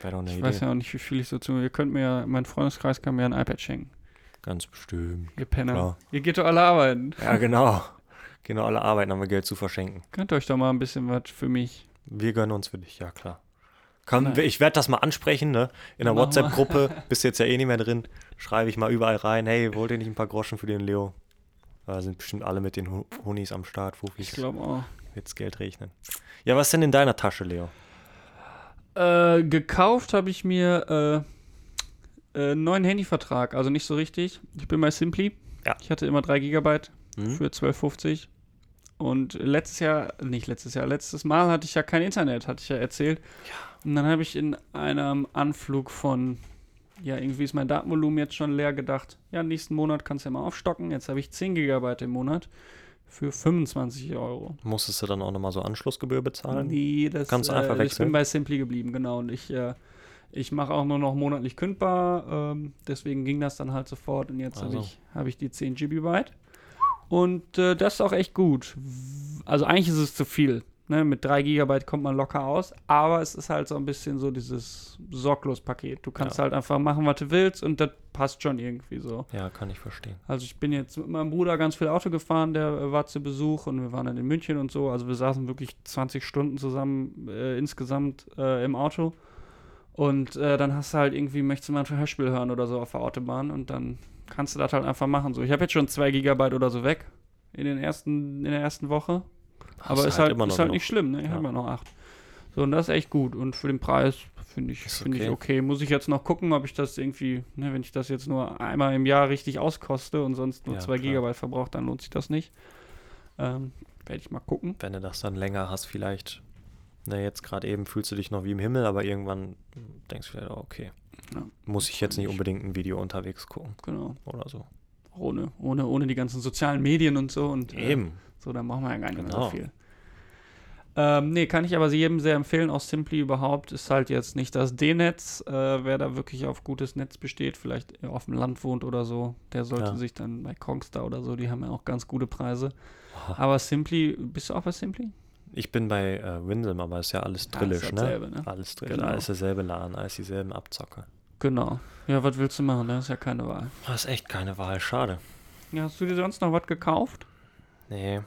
Wäre doch eine Ich Idee. weiß ja auch nicht, wie viel ich so zu. Ihr könnt mir ja, mein Freundeskreis kann mir ein iPad schenken. Ganz bestimmt. Ihr Penner. Klar. Ihr geht doch alle arbeiten. Ja, genau. Genau, alle arbeiten, haben wir Geld zu verschenken. Könnt euch doch mal ein bisschen was für mich. Wir gönnen uns für dich, ja klar. Komm, Nein. ich werde das mal ansprechen, ne? In der. WhatsApp-Gruppe, bist jetzt ja eh nicht mehr drin, schreibe ich mal überall rein, hey, wollt ihr nicht ein paar Groschen für den Leo? Da sind bestimmt alle mit den Hunis am Start, Ich Fufis, glaube auch. wird's Geld regnen. Ja, was ist denn in deiner Tasche, Leo? Äh, gekauft habe ich mir äh, äh, einen neuen Handyvertrag, also nicht so richtig. Ich bin bei Simply. Ja. Ich hatte immer 3 Gigabyte Hm? für 12,50. Und letztes Jahr, nicht letztes Jahr, letztes Mal hatte ich ja kein Internet, hatte ich ja erzählt. Und dann habe ich in einem Anflug von, ja, irgendwie ist mein Datenvolumen jetzt schon leer gedacht. Ja, nächsten Monat kannst du ja mal aufstocken. Jetzt habe ich 10 Gigabyte im Monat für 25 Euro. Musstest du dann auch nochmal so Anschlussgebühr bezahlen? Nee, das Kannst du einfach äh, Ich wechseln? bin bei Simply geblieben, genau. Und ich, äh, ich mache auch nur noch monatlich kündbar. Ähm, deswegen ging das dann halt sofort. Und jetzt habe Also. ich, hab ich die 10 GB. Und äh, das ist auch echt gut. Also eigentlich ist es zu viel. Ne? Mit 3 GB kommt man locker aus. Aber es ist halt so ein bisschen so dieses Sorglos-Paket. Du kannst Ja. halt einfach machen, was du willst. Und das passt schon irgendwie so. Ja, kann ich verstehen. Also ich bin jetzt mit meinem Bruder ganz viel Auto gefahren, der äh, war zu Besuch und wir waren dann in München und so. Also wir saßen wirklich 20 Stunden zusammen äh, insgesamt äh, im Auto. Und äh, dann hast du halt irgendwie, möchtest du mal ein Hörspiel hören oder so auf der Autobahn und dann kannst du das halt einfach machen. So, ich habe jetzt schon 2 Gigabyte oder so weg in, den ersten, in der ersten Woche. Hast Aber ist halt, ist noch halt genug. nicht schlimm, ne? Ich Ja. habe ja noch 8. So, und das ist echt gut. Und für den Preis finde ich, Ist finde ich okay. okay. Muss ich jetzt noch gucken, ob ich das irgendwie, ne, wenn ich das jetzt nur einmal im Jahr richtig auskoste und sonst nur Ja, 2 klar. Gigabyte verbraucht, dann lohnt sich das nicht. Ähm, Werde ich mal gucken. Wenn du das dann länger hast, vielleicht, na jetzt gerade eben fühlst du dich noch wie im Himmel, aber irgendwann denkst du vielleicht, oh, okay, Ja, muss ich jetzt nicht unbedingt ein Video unterwegs gucken Genau. oder so. Ohne, ohne, ohne die ganzen sozialen Medien und so. Und, äh, Eben. So, dann brauchen wir ja gar nicht mehr Genau. so viel. Ähm, nee, kann ich aber jedem sehr empfehlen, auch Simply überhaupt. Ist halt jetzt nicht das D-Netz. Äh, wer da wirklich auf gutes Netz besteht, vielleicht auf dem Land wohnt oder so, der sollte Ja. sich dann bei Kongstar oder so, die haben ja auch ganz gute Preise. Aber Simply, bist du auch bei Simply? Ich bin bei äh, Windom, aber ist ja alles Ja, drillisch, ist ne? ne? Alles drillisch, Genau. alles derselbe Laden, alles dieselben Abzocke. Genau. Ja, was willst du machen? Das ist ja keine Wahl. Das ist echt keine Wahl, schade. Ja, hast du dir sonst noch was gekauft? Nee.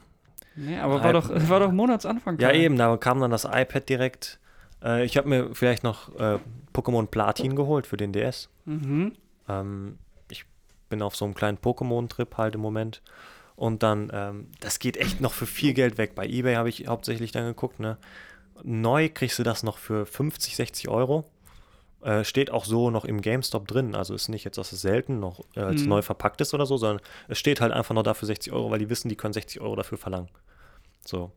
Nee, aber war doch, war doch Monatsanfang. Ja, eben, da kam dann das iPad direkt. Äh, ich habe mir vielleicht noch äh, Pokémon Platin geholt für den DS. Mhm. Ähm, ich bin auf so einem kleinen Pokémon-Trip halt im Moment. Und dann, ähm, das geht echt noch für viel Geld weg. Bei eBay habe ich hauptsächlich dann geguckt, ne? Neu kriegst du das noch für 50, 60 Euro. Äh, steht auch so noch im GameStop drin. Also ist nicht jetzt, dass es selten noch äh, als Mhm. neu verpackt ist oder so, sondern es steht halt einfach noch dafür 60 Euro, weil die wissen, die können 60 Euro dafür verlangen. So.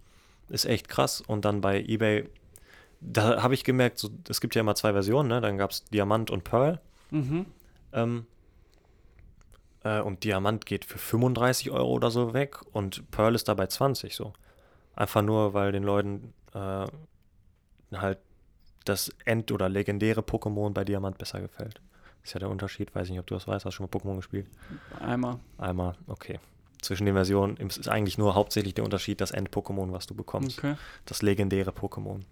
Ist echt krass. Und dann bei eBay, da habe ich gemerkt, so, es gibt ja immer zwei Versionen, ne? Dann gab es Diamant und Pearl. Mhm. Ähm, äh, und Diamant geht für 35 Euro oder so weg und Pearl ist dabei 20 so. Einfach nur, weil den Leuten äh, halt das End- oder legendäre Pokémon bei Diamant besser gefällt. Ist ja der Unterschied, weiß ich nicht, ob du das weißt, hast du schon mal Pokémon gespielt? Einmal. Einmal, okay. Zwischen den Versionen ist ist eigentlich nur hauptsächlich der Unterschied das End-Pokémon, was du bekommst. Okay. Das legendäre Pokémon.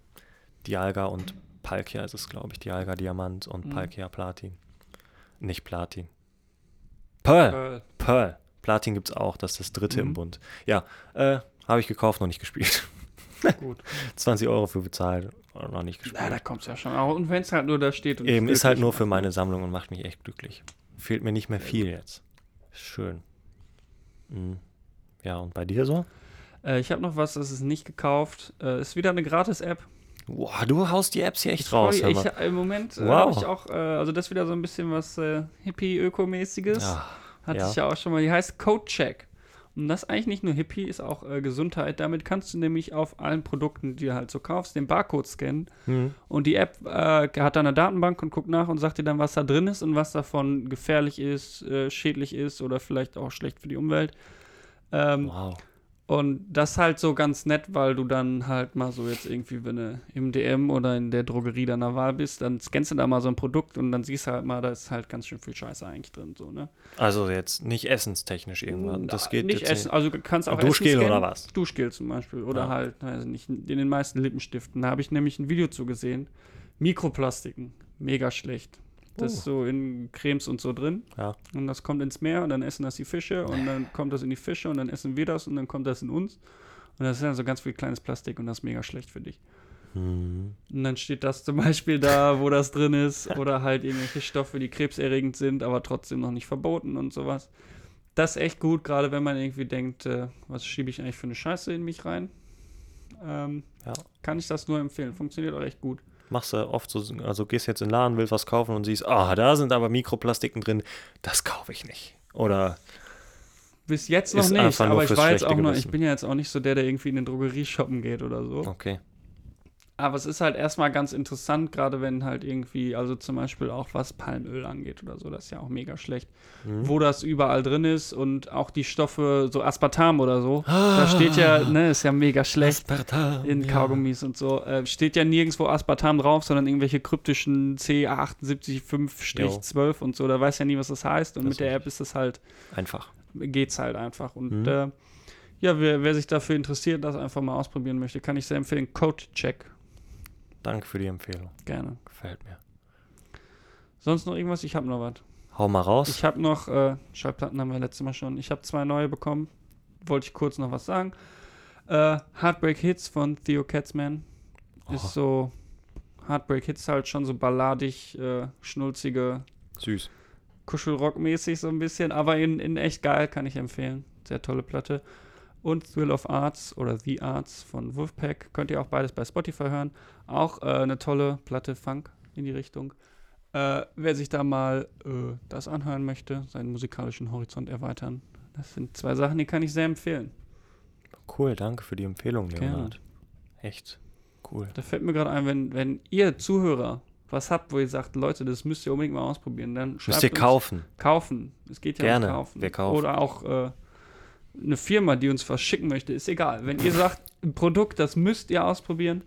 Dialga und Palkia ist es, glaube ich. Dialga Diamant und Mhm. Palkia Platin. Nicht Platin. Pearl. Pearl. Pearl. Platin gibt es auch, das ist das dritte im Mhm. Bund. Ja, äh, habe ich gekauft, noch nicht gespielt. Gut. 20 Euro für bezahlt, noch nicht gespielt. Ja, da kommt's ja schon. Aber und wenn es halt nur da steht und Eben, ist halt nur für meine ne? Sammlung und macht mich echt glücklich. Fehlt mir nicht mehr viel jetzt. Schön. Mhm. Ja, und bei dir so? Äh, ich habe noch was, das ist nicht gekauft. Äh, ist wieder eine Gratis-App. Boah, du haust die Apps hier echt raus. hör ich. Im Moment äh, Wow. habe ich auch, äh, also das ist wieder so ein bisschen was äh, Hippie-Ökomäßiges. Ja, Hatte ja. ich ja auch schon mal. Die heißt Codecheck. Und das ist eigentlich nicht nur Hippie, ist auch äh, Gesundheit. Damit kannst du nämlich auf allen Produkten, die du halt so kaufst, den Barcode scannen. Hm. Und die App äh, hat dann eine Datenbank und guckt nach und sagt dir dann, was da drin ist und was davon gefährlich ist, äh, schädlich ist oder vielleicht auch schlecht für die Umwelt. Ähm, Wow. Und das halt so ganz nett, weil du dann halt mal so jetzt irgendwie, wenn du im DM oder in der Drogerie deiner Wahl bist, dann scannst du da mal so ein Produkt und dann siehst du halt mal, da ist halt ganz schön viel Scheiße eigentlich drin. So, ne? Also jetzt nicht essenstechnisch irgendwas. Das geht nicht essen, also du kannst auch Duschgel Essen oder was? Duschgel zum Beispiel. Oder Ja. halt, weiß nicht, in den meisten Lippenstiften. Da habe ich nämlich ein Video zu gesehen. Mikroplastiken. Mega schlecht. Das Oh. ist so in Cremes und so drin. Ja. Und das kommt ins Meer und dann essen das die Fische und dann kommt das in die Fische und dann essen wir das und dann kommt das in uns. Und das ist dann so ganz viel kleines Plastik und das ist mega schlecht für dich. Mhm. Und dann steht das zum Beispiel da, wo das drin ist. Oder halt irgendwelche Stoffe, die krebserregend sind, aber trotzdem noch nicht verboten und sowas. Das ist echt gut, gerade wenn man irgendwie denkt, äh, was schiebe ich eigentlich für eine Scheiße in mich rein. Ähm, Ja. Kann ich das nur empfehlen. Funktioniert auch echt gut. Machst du oft so, also gehst jetzt in den Laden, willst was kaufen und siehst, ah, da sind aber Mikroplastiken drin, das kaufe ich nicht. Oder Bis jetzt noch nicht, aber ich war jetzt auch noch, ich bin ja jetzt auch nicht so der, der irgendwie in den Drogerie shoppen geht oder so. okay. Aber es ist halt erstmal ganz interessant, gerade wenn halt irgendwie, also zum Beispiel auch was Palmöl angeht oder so, das ist ja auch mega schlecht, Mhm. wo das überall drin ist und auch die Stoffe, so Aspartam oder so, da steht ja, ne, ist ja mega schlecht Aspartam, in ja. Kaugummis und so, äh, steht ja nirgendwo Aspartam drauf, sondern irgendwelche kryptischen C785-12 und so, da weiß ja nie, was das heißt und Das mit der App ist das halt Einfach. geht's halt einfach. Und Mhm. äh, ja, wer, wer sich dafür interessiert, das einfach mal ausprobieren möchte, kann ich sehr empfehlen. Code Check. Danke für die Empfehlung. Gerne. Gefällt mir. Sonst noch irgendwas? Ich habe noch was. Hau mal raus. Ich habe noch, äh, Schallplatten haben wir letztes Mal schon. Ich habe zwei neue bekommen. Wollte ich kurz noch was sagen. Äh, Heartbreak Hits von Theo Katzman. Oh. Ist so, Heartbreak Hits halt schon so balladig, äh, schnulzige, Süß. Kuschelrock-mäßig so ein bisschen, aber in, in echt geil, kann ich empfehlen. Sehr tolle Platte. Und Thrill of Arts oder The Arts von Wolfpack. Könnt ihr auch beides bei Spotify hören. Auch äh, eine tolle Platte Funk in die Richtung. Äh, wer sich da mal äh, das anhören möchte, seinen musikalischen Horizont erweitern, das sind zwei Sachen, die kann ich sehr empfehlen. Cool, danke für die Empfehlung, Gerne. Leonard. Echt cool. Da fällt mir gerade ein, wenn, wenn ihr Zuhörer was habt, wo ihr sagt, Leute, das müsst ihr unbedingt mal ausprobieren, dann Müsst schreibt ihr uns- kaufen. Kaufen. Es geht ja Gerne. um kaufen. Wir kaufen. Oder auch äh, eine Firma, die uns was schicken möchte, ist egal. Wenn ihr sagt, ein Produkt, das müsst ihr ausprobieren,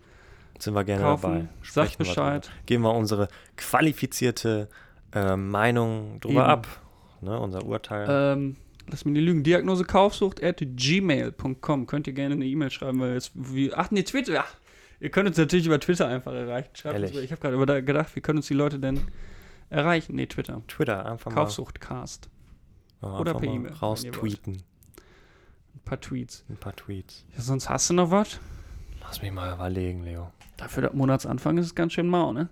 Sind wir gerne kaufen, dabei. sagt Sprechen Bescheid. Geben wir unsere qualifizierte äh, Meinung drüber Eben. ab. Ne, unser Urteil. Ähm, lass mich die lügen. Diagnose Kaufsucht at gmail.com. Könnt ihr gerne eine E-Mail schreiben, weil jetzt wie. Ach nee, Twitter. Ja. Ihr könnt uns natürlich über Twitter einfach erreichen. Schreibt uns, ich habe gerade über- gedacht, wie können uns die Leute denn erreichen? Nee, Twitter. Twitter einfach mal, Kaufsuchtcast. ja, oder per E-Mail, wenn ihr raus wollt. tweeten. Ein paar Tweets. Ein paar Tweets. Ja, sonst hast du noch was? Lass mich mal überlegen, Leo. Dafür der Monatsanfang ist es ganz schön mau, ne?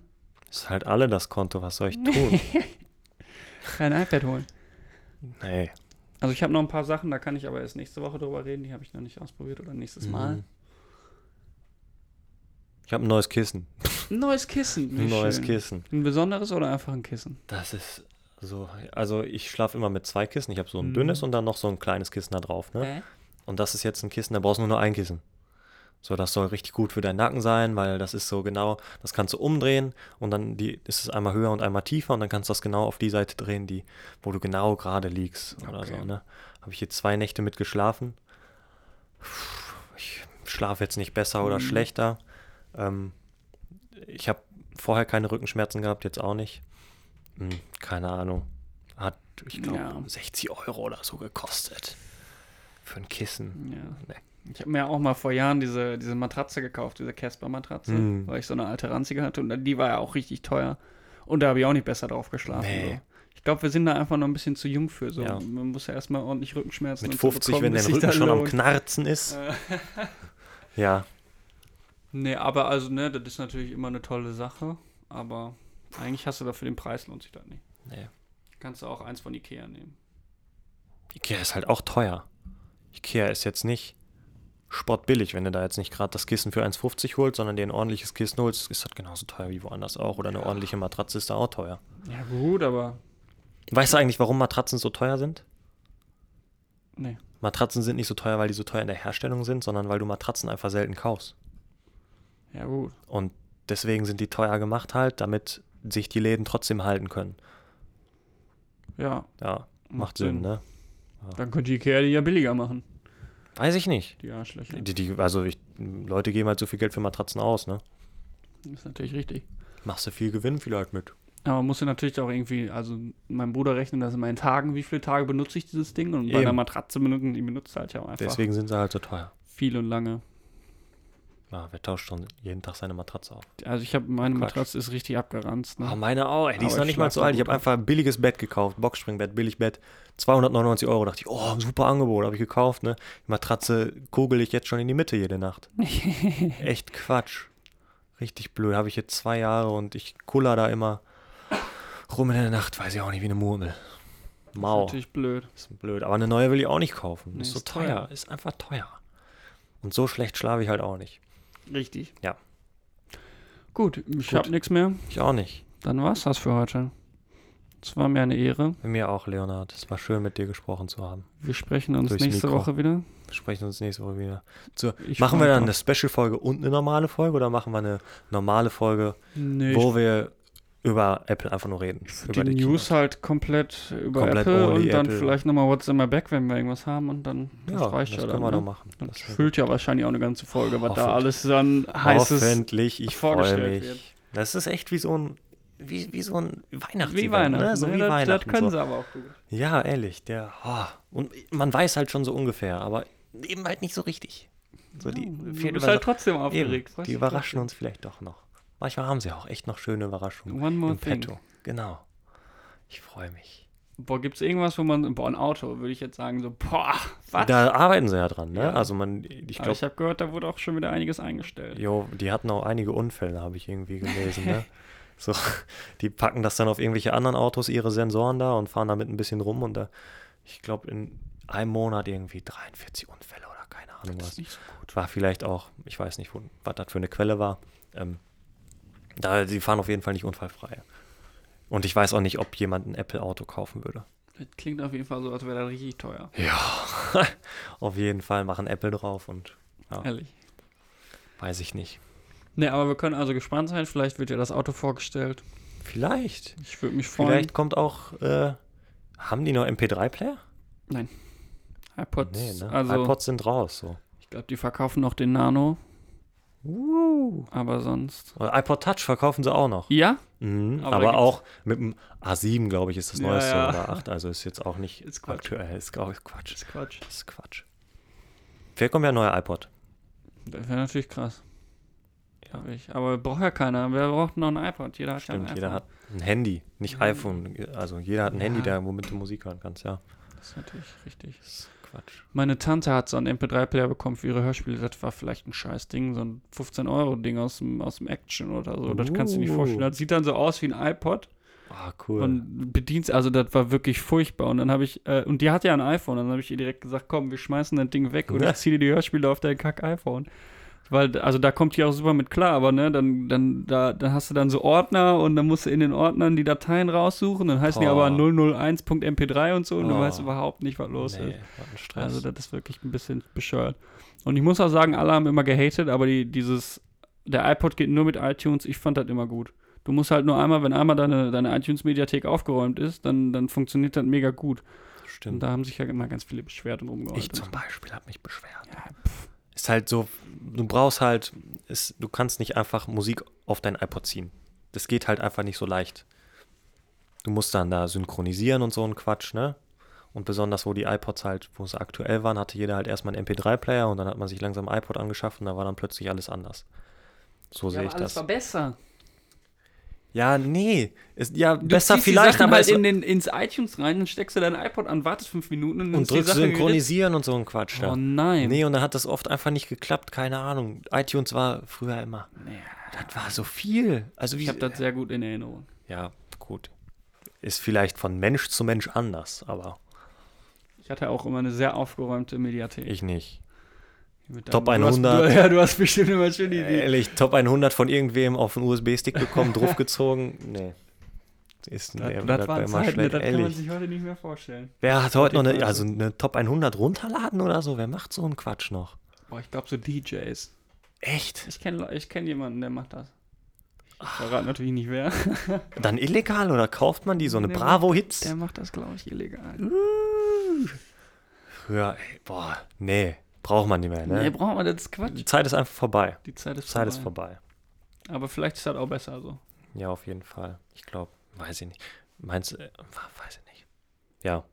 Ist halt alle das Konto, was soll ich tun? Kein iPad holen. nee. Also ich habe noch ein paar Sachen, da kann ich aber erst nächste Woche drüber reden. Die habe ich noch nicht ausprobiert oder nächstes Mal. Mhm. Ich habe ein neues Kissen. Ein neues Kissen. Ein neues schön. Kissen. Ein besonderes oder einfach ein Kissen? Das ist so, also ich schlafe immer mit zwei Kissen. Ich habe so ein Mhm. dünnes und dann noch so ein kleines Kissen da drauf. Ne? Und das ist jetzt ein Kissen, da brauchst du nur noch ein Kissen. So, das soll richtig gut für deinen Nacken sein, weil das ist so genau, das kannst du umdrehen und dann die, ist es einmal höher und einmal tiefer und dann kannst du das genau auf die Seite drehen, die, wo du genau gerade liegst oder Okay. so. Ne? Habe ich jetzt zwei Nächte mit geschlafen. Ich schlafe jetzt nicht besser oder Mhm. schlechter. Ähm, ich habe vorher keine Rückenschmerzen gehabt, jetzt auch nicht. Hm, keine Ahnung. Hat, ich glaube, Ja. 60 Euro oder so gekostet. Für ein Kissen. Ja. Nee. Ich habe mir auch mal vor Jahren diese, diese Matratze gekauft, diese Casper-Matratze, Mhm. weil ich so eine alte ranzige hatte und die war ja auch richtig teuer. Und da habe ich auch nicht besser drauf geschlafen. Nee. So. Ich glaube, wir sind da einfach noch ein bisschen zu jung für. So. Ja. Man muss ja erstmal ordentlich Rückenschmerzen Mit und so 50, bekommen, wenn dein Rücken schon am. Knarzen ist. Äh, Ja, Nee, aber also, ne, das ist natürlich immer eine tolle Sache. Aber eigentlich hast du dafür den Preis, lohnt sich das nicht. nee. Kannst du auch eins von Ikea nehmen. Ikea ist halt auch teuer. Ikea ist jetzt nicht spottbillig, wenn du da jetzt nicht gerade das Kissen für 1,50 holst, sondern dir ein ordentliches Kissen holst, ist das genauso teuer wie woanders auch. Oder eine ordentliche Matratze ist da auch teuer. Ja, gut, aber. Weißt du eigentlich, warum Matratzen so teuer sind? Nee. Matratzen sind nicht so teuer, weil die so teuer in der Herstellung sind, sondern weil du Matratzen einfach selten kaufst. Ja, gut. Und deswegen sind die teuer gemacht halt, damit sich die Läden trotzdem halten können. Ja. Ja, macht Sinn, ne? Dann könnte Ikea die ja billiger machen, Weiß ich nicht. die Arschlöcher. Die, die, also ich, Leute geben halt so viel Geld für Matratzen aus, ne? Das ist natürlich richtig. Machst du viel Gewinn vielleicht mit. Aber man muss ja natürlich auch irgendwie, also mein Bruder rechnet das in Tagen, wie viele Tage benutze ich dieses Ding und bei Eben. einer Matratze benutzen, die benutzt halt ja auch einfach Deswegen sind sie halt so teuer. viel und lange. Ja, wer tauscht schon jeden Tag seine Matratze auf? Also ich habe, meine Quatsch. Matratze ist richtig abgeranzt. Ne? Ah, meine auch, ey. Die ist noch ich nicht mal so alt. Ich habe einfach ein billiges Bett gekauft. Boxspringbett, Billigbett. 299 Euro. Dachte ich, oh, super Angebot. Habe ich gekauft, ne? Die Matratze kugel ich jetzt schon in die Mitte jede Nacht. Echt Quatsch. Richtig blöd. Habe ich jetzt zwei Jahre und ich kuller da immer rum in der Nacht, weiß ich auch nicht, wie eine Murmel. Mau. Ist natürlich blöd. Ist blöd. Aber eine neue will ich auch nicht kaufen. Nee, ist so ist teuer. teuer. Ist einfach teuer. Und so schlecht schlafe ich halt auch nicht. Richtig. Ja. Gut, ich habe nichts mehr. Ich auch nicht. Dann war's das für heute. Es war mir eine Ehre. Mir auch, Leonard. Es war schön, mit dir gesprochen zu haben. Wir sprechen uns Durchs nächste Mikro. Woche wieder. Wir sprechen uns nächste Woche wieder. Zu, machen wir dann mich eine Special-Folge und eine normale Folge oder machen wir eine normale Folge, Nee, wo wir über Apple einfach nur reden? Über die, die News halt komplett über Komplett Apple und dann Apple. vielleicht nochmal WhatsApp mal back, wenn wir irgendwas haben und dann das Ja, reicht das ja können dann. wir ne? doch machen. Das Das füllt ja wahrscheinlich auch eine ganze Folge, was da alles dann heißes Hoffentlich, ich freue vorgestellt mich. wird. Das ist echt wie so ein, wie, wie so ein Weihnachts Wie Weihnachten. Ne? So ne? wie das, Weihnachten. Das können so. sie aber auch gut. Ja, ehrlich, der, oh. und man weiß halt schon so ungefähr, aber eben halt nicht so richtig. So die, du bist halt trotzdem eben, aufgeregt. Freust die überraschen uns vielleicht doch noch. Manchmal haben sie auch echt noch schöne Überraschungen One more im thing. Petto. Genau. Ich freue mich. Boah, gibt's irgendwas, wo man, boah, ein Auto, würde ich jetzt sagen, so, boah, was? Da arbeiten sie ja dran, ne? Ja. Also man, ich glaube, ich habe gehört, da wurde auch schon wieder einiges eingestellt. Jo, die hatten auch einige Unfälle, habe ich irgendwie gelesen, ne? So, die packen das dann auf irgendwelche anderen Autos, ihre Sensoren da und fahren damit ein bisschen rum und da, ich glaube, in einem Monat irgendwie 43 Unfälle oder keine Ahnung Das was. ist nicht so gut. War vielleicht auch, ich weiß nicht, wo, was das für eine Quelle war. Ähm, da, sie fahren auf jeden Fall nicht unfallfrei. Und ich weiß auch nicht, ob jemand ein Apple-Auto kaufen würde. Das klingt auf jeden Fall so, als wäre das richtig teuer. Ja, auf jeden Fall machen Apple drauf und ja, Ehrlich. weiß ich nicht. Ne, aber wir können also gespannt sein. Vielleicht wird ja das Auto vorgestellt. Vielleicht. Ich würde mich freuen. Vielleicht kommt auch, äh, haben die noch MP3-Player? iPods. Nee, ne? Also, iPods sind raus, so. ich glaube, die verkaufen noch den Nano, Uh. aber sonst. iPod Touch verkaufen sie auch noch. Ja? Mhm, Aber aber auch mit dem A7, glaube ich, ist das neueste ja. oder 8. Also ist jetzt auch nicht Ist Quatsch. aktuell. Ist auch Quatsch. ist Quatsch. Ist Quatsch. Vielleicht kommt ja ein neuer iPod. Das wäre natürlich krass. Ja. Ich. Aber braucht ja keiner. Wer braucht noch ein iPod? Jeder hat Stimmt, ja ein jeder iPhone. hat ein Handy, nicht iPhone. Also jeder hat ein. Handy, da, womit du Musik hören kannst, ja. Das ist natürlich richtig. Das ist Quatsch. Meine Tante hat so einen MP3-Player bekommen für ihre Hörspiele. Das war vielleicht ein scheiß Ding, so ein 15-Euro-Ding aus dem, aus dem Action oder so. Das kannst du dir nicht Uh. vorstellen. Das sieht dann so aus wie ein iPod Ah, cool. und bedient, also das war wirklich furchtbar. Und dann habe ich, äh, und die hat ja ein iPhone, dann habe ich ihr direkt gesagt, komm, wir schmeißen das Ding weg oder zieh dir die Hörspiele auf dein Kack-iPhone. Weil, also da kommt die auch super mit klar, aber ne, dann, dann, da, dann hast du dann so Ordner und dann musst du in den Ordnern die Dateien raussuchen, dann heißen die Boah. aber 001.mp3 und so und du Oh. weißt überhaupt nicht, was los nee, ist. was ein Stress. Also das ist wirklich ein bisschen bescheuert. Und ich muss auch sagen, alle haben immer gehatet, aber die, dieses, der iPod geht nur mit iTunes, ich fand das immer gut. Du musst halt nur einmal, wenn einmal deine, deine iTunes-Mediathek aufgeräumt ist, dann, dann funktioniert das mega gut. Und Stimmt. da haben sich ja immer ganz viele beschwert und rumgeheult. Ich zum Beispiel habe mich beschwert. Ja, Ist halt so, du brauchst halt, ist, du kannst nicht einfach Musik auf dein iPod ziehen. Das geht halt einfach nicht so leicht. Du musst dann da synchronisieren und so ein Quatsch, ne? Und besonders, wo die iPods halt, wo sie aktuell waren, hatte jeder halt erstmal einen MP3-Player und dann hat man sich langsam ein iPod angeschafft und da war dann plötzlich alles anders. So sehe ich das. war besser. Ja, nee. Ist, ja, Du besser vielleicht, aber halt in den, ins iTunes rein, dann steckst du dein iPod an, wartest fünf Minuten und, und drückst synchronisieren und so ein Quatsch. Da. Oh nein. Nee, und dann hat das oft einfach nicht geklappt, keine Ahnung. iTunes war früher immer, Nee, das war so viel. Also ich habe das sehr gut in Erinnerung. ja, gut. Ist vielleicht von Mensch zu Mensch anders, aber Ich hatte auch immer eine sehr aufgeräumte Mediathek. ich nicht. Top deinem- du hast- 100. Ja, du hast bestimmt immer schön die Idee. Ehrlich, Top 100 von irgendwem auf einen USB-Stick bekommen, draufgezogen. Nee. Ist Das, nee, das war immer Zeit, schlecht, das kann man sich heute nicht mehr vorstellen. Wer hat heute noch eine, also eine Top 100 runterladen oder so? Wer macht so einen Quatsch noch? Boah, ich glaube so DJs. Echt? Ich kenne ich kenn jemanden, der macht das. Ich verrate natürlich nicht wer. Dann illegal oder kauft man die? So eine Der Bravo-Hits? Der macht das, glaube ich, illegal. Früher, ey, boah, nee, braucht man nicht mehr, ne? Nee, braucht man, das ist Quatsch. Die Zeit ist einfach vorbei. Die Zeit ist Zeit vorbei. ist vorbei. Aber vielleicht ist das auch besser so. Ja, auf jeden Fall. Ich glaube, weiß ich nicht. Meinst du, äh, weiß ich nicht. Ja,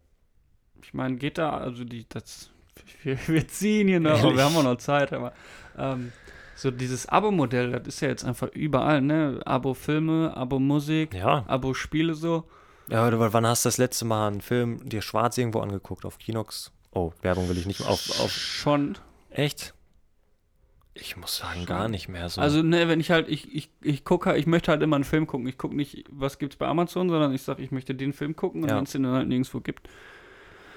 Ich meine, geht da, also die, das, wir, wir ziehen hier noch, aber Ehrlich? wir haben auch noch Zeit, aber ähm, so dieses Abo-Modell, das ist ja jetzt einfach überall, ne? Abo-Filme, Abo-Musik, ja. Abo-Spiele so. Ja, aber wann hast du das letzte Mal einen Film dir schwarz irgendwo angeguckt? Auf Kinox? Oh, Werbung will ich nicht. Auf, auf, Schon. echt? Ich muss sagen, gar nicht mehr so. Also, ne, wenn ich halt, ich, ich, ich gucke, ich möchte halt immer einen Film gucken. Ich gucke nicht, was gibt's bei Amazon, sondern ich sage, ich möchte den Film gucken und Ja. wenn es den dann halt nirgendwo gibt.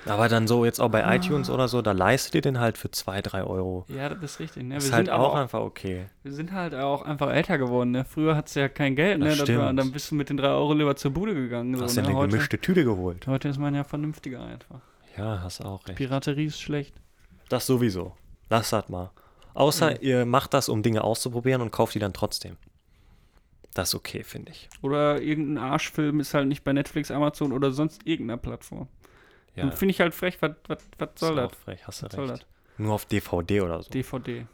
aber dann so jetzt auch bei Ah. iTunes oder so, da leistet ihr den halt für 2, 3 Euro. Ja, das ist richtig, ne? Wir ist sind halt auch auch, einfach okay. wir sind halt auch einfach älter geworden, ne? Früher hat's ja kein Geld, ne? Das Das war, dann bist du mit den 3 Euro lieber zur Bude gegangen. So, Hast du ne? eine heute, gemischte Tüte geholt? heute ist man ja vernünftiger einfach. Ja, hast auch recht. Piraterie ist schlecht. Das sowieso. Lass das mal. Außer ihr macht das, um Dinge auszuprobieren und kauft die dann trotzdem. Das ist okay, finde ich. Oder irgendein Arschfilm ist halt nicht bei Netflix, Amazon oder sonst irgendeiner Plattform. Ja, finde ich halt frech, was was- was soll das? frech, hast du Was soll recht. Nur auf DVD oder so. DVD.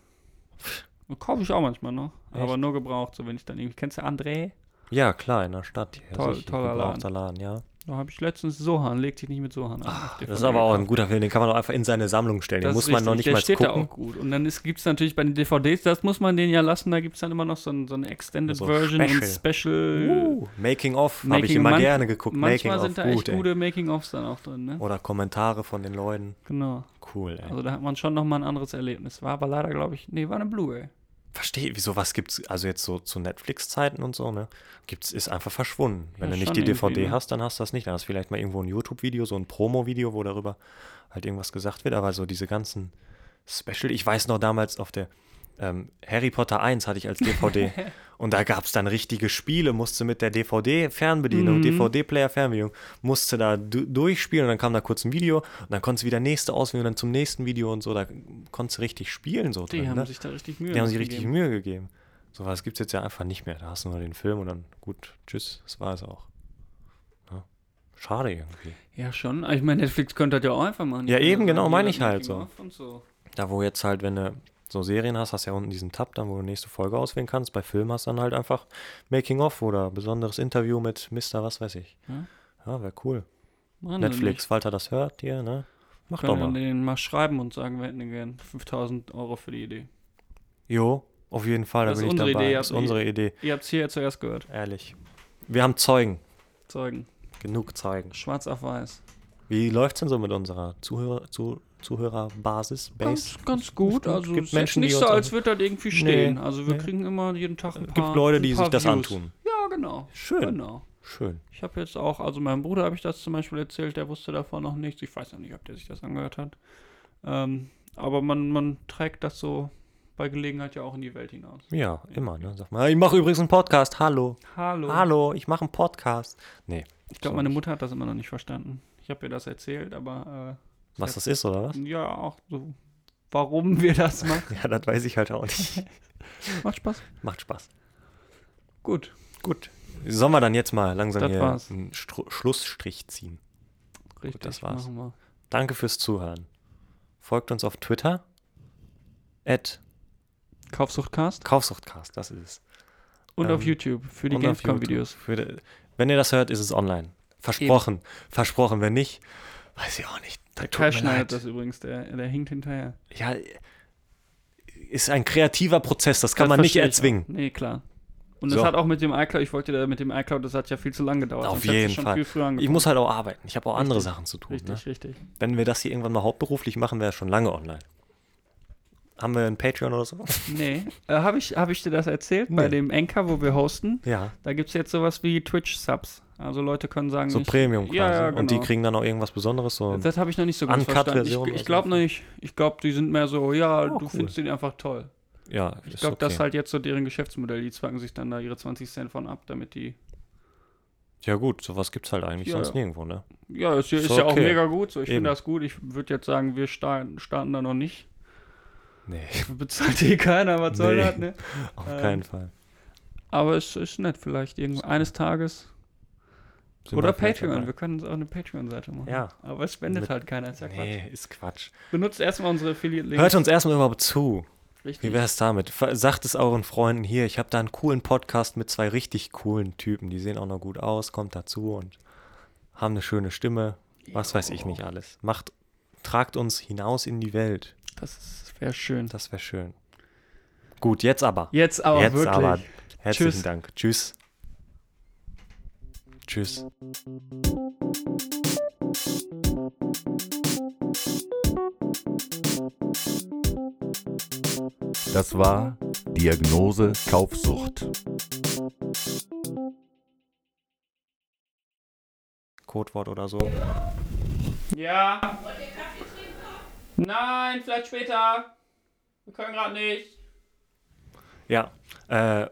Kaufe ich auch manchmal noch. Echt? Aber nur gebraucht, so wenn ich dann irgendwie. Kennst du André? ja, klar, in der Stadt hier. Toll- toller gebrauchter Laden, ja. Da habe ich letztens Sohan, leg dich nicht mit Sohan an. auf Das DVD ist aber auch ein guter Film, den kann man auch einfach in seine Sammlung stellen. Den Das muss ist man noch nicht der mal steht da gucken. auch gut. Und dann gibt es natürlich bei den DVDs, das muss man den ja lassen, da gibt es dann immer noch so, ein, so eine Extended So Version und Special. Special. Uh, Making of habe ich Making- immer man- gerne geguckt. Making Manchmal of sind da gut, echt ey. gute Making-ofs dann auch drin, ne? Oder Kommentare von den Leuten. Genau. Cool, ey. Also da hat man schon nochmal ein anderes Erlebnis. War aber leider, glaube ich, nee, war eine Blu-ray. Verstehe, wieso was gibt's, also jetzt so zu Netflix-Zeiten und so, ne? Gibt's, ist einfach verschwunden. Wenn Ja, du nicht die DVD ne? hast, dann hast du das nicht. Dann hast du vielleicht mal irgendwo ein YouTube-Video, so ein Promo-Video, wo darüber halt irgendwas gesagt wird, aber so diese ganzen Special, ich weiß noch damals auf der ähm, Harry Potter 1 hatte ich als DVD und da gab es dann richtige Spiele, musste mit der DVD-Fernbedienung, Mhm. DVD-Player-Fernbedienung, musste da du durchspielen und dann kam da kurz ein Video und dann konntest du wieder nächste auswählen und dann zum nächsten Video und so, da konntest du richtig spielen so Die drin, haben ne? sich da richtig Mühe Die haben sich richtig gegeben. Mühe gegeben. So was gibt es jetzt ja einfach nicht mehr. Da hast du nur den Film und dann gut, tschüss, das war es auch. Ja. Schade irgendwie. Ja, schon. Ich meine, Netflix könnte das ja auch einfach machen. Ja, eben, genau, meine ich halt so. So. Da wo jetzt halt, wenn du so Serien hast, hast du ja unten diesen Tab, dann wo du nächste Folge auswählen kannst. Bei Film hast du dann halt einfach Making of oder besonderes Interview mit Mr. was weiß ich. Ja. Ja, wäre cool. Machen Netflix, falls er das hört, hier, ne? Mach doch mal. den mal schreiben und sagen, wir hätten gern 5000 Euro für die Idee. Jo, auf jeden Fall, da Das bin ich unsere dabei. Idee, das ist unsere Idee, Ihr habt es hier zuerst gehört. ehrlich. Wir haben Zeugen, Zeugen. genug Zeugen. Schwarz auf weiß. Wie läuft's denn so mit unserer Zuhörer, zu, Zuhörerbasis? Base? Ganz, ganz gut. gut. Also Gibt es ist Menschen, jetzt nicht so, als würde das irgendwie stehen. Nee, also wir nee. kriegen immer jeden Tag ein Es paar gibt Leute, die sich das Views. antun. Ja, genau. Schön, Genau. schön. Ich habe jetzt auch, also meinem Bruder habe ich das zum Beispiel erzählt, der wusste davon noch nichts. Ich weiß noch nicht, ob der sich das angehört hat. Ähm, aber man, man trägt das so bei Gelegenheit ja auch in die Welt hinaus. Ja, immer. Ne? Sag mal, ich mache übrigens einen Podcast. Hallo. Hallo. Hallo, ich mache einen Podcast. Nee, Ich glaube, meine. Mutter hat das immer noch nicht verstanden. Ich habe ihr das erzählt, aber was das ist, oder was? ja, auch so, warum wir das machen. Ja, das weiß ich halt auch nicht. Macht Spaß. Macht Spaß. Gut. Gut. Sollen wir dann jetzt mal langsam Das hier war's. einen Stru Schlussstrich ziehen? Richtig, das war's. Danke fürs Zuhören. Folgt uns auf Twitter. At Kaufsuchtcast Kaufsuchtcast, das ist es. und Ähm, auf YouTube für die. Gamescom-Videos. Wenn ihr das hört, ist es online. Versprochen. Versprochen. Wenn nicht, weiß ich auch nicht. Der Kai schneidet das übrigens, der, der hinkt hinterher. Ja, ist ein kreativer Prozess, das kann Das man nicht erzwingen. auch. Nee, klar. Und So. das hat auch mit dem iCloud, ich wollte da mit dem iCloud, das hat ja viel zu lange gedauert. Auf du jeden Fall. Ich muss halt auch arbeiten. Ich habe auch andere Richtig. Sachen zu tun. Richtig, Ne? richtig. Wenn wir das hier irgendwann mal hauptberuflich machen, wäre schon lange online. Haben wir ein Patreon oder so? Nee. Äh, Habe ich, hab ich dir das erzählt? Bei Nee. dem Anchor, wo wir hosten, Ja, da gibt es jetzt sowas wie Twitch-Subs. Also Leute können sagen, so ich, Premium quasi. Ja, ja, Und die genau. kriegen dann auch irgendwas Besonderes. So. Das habe ich noch nicht so ganz verstanden. Ich, ich glaube noch nicht. Ich glaube, die sind mehr so, ja, Oh, du cool. findest den einfach toll. Ja, Ich glaube, okay. das ist halt jetzt so deren Geschäftsmodell. Die zwacken sich dann da ihre 20 Cent von ab, damit die. Ja gut, sowas gibt es halt eigentlich Ja, sonst ja. nirgendwo, ne? Ja, ist, Ist ist ja auch okay. mega gut. So, ich finde das gut. Ich würde jetzt sagen, wir starten, starten da noch nicht. Nee, Bezahlt eh keiner, was soll Nee. das, ne? auf Ähm, keinen Fall. Aber es ist nett, vielleicht irgendwo eines Tages. Oder Patreon. Wir können uns auch eine Patreon-Seite machen. Ja. Aber es spendet Mit- halt keiner. Ist ja Quatsch. Nee, ist Quatsch. Benutzt erstmal unsere Affiliate-Links. Hört uns erstmal überhaupt zu. Richtig. Wie wäre es damit? Sagt es euren Freunden hier, ich habe da einen coolen Podcast mit zwei richtig coolen Typen. Die sehen auch noch gut aus, kommt dazu und haben eine schöne Stimme. Was weiß ich nicht alles. Macht, tragt uns hinaus in die Welt. Das wäre schön. Das wäre schön. Gut, jetzt aber. Jetzt aber jetzt wirklich. aber. Herzlichen Tschüss. Dank. Tschüss. Tschüss. Das war Diagnose Kaufsucht. Codewort oder so. Ja. Nein, vielleicht später. Wir können gerade nicht. Ja, äh,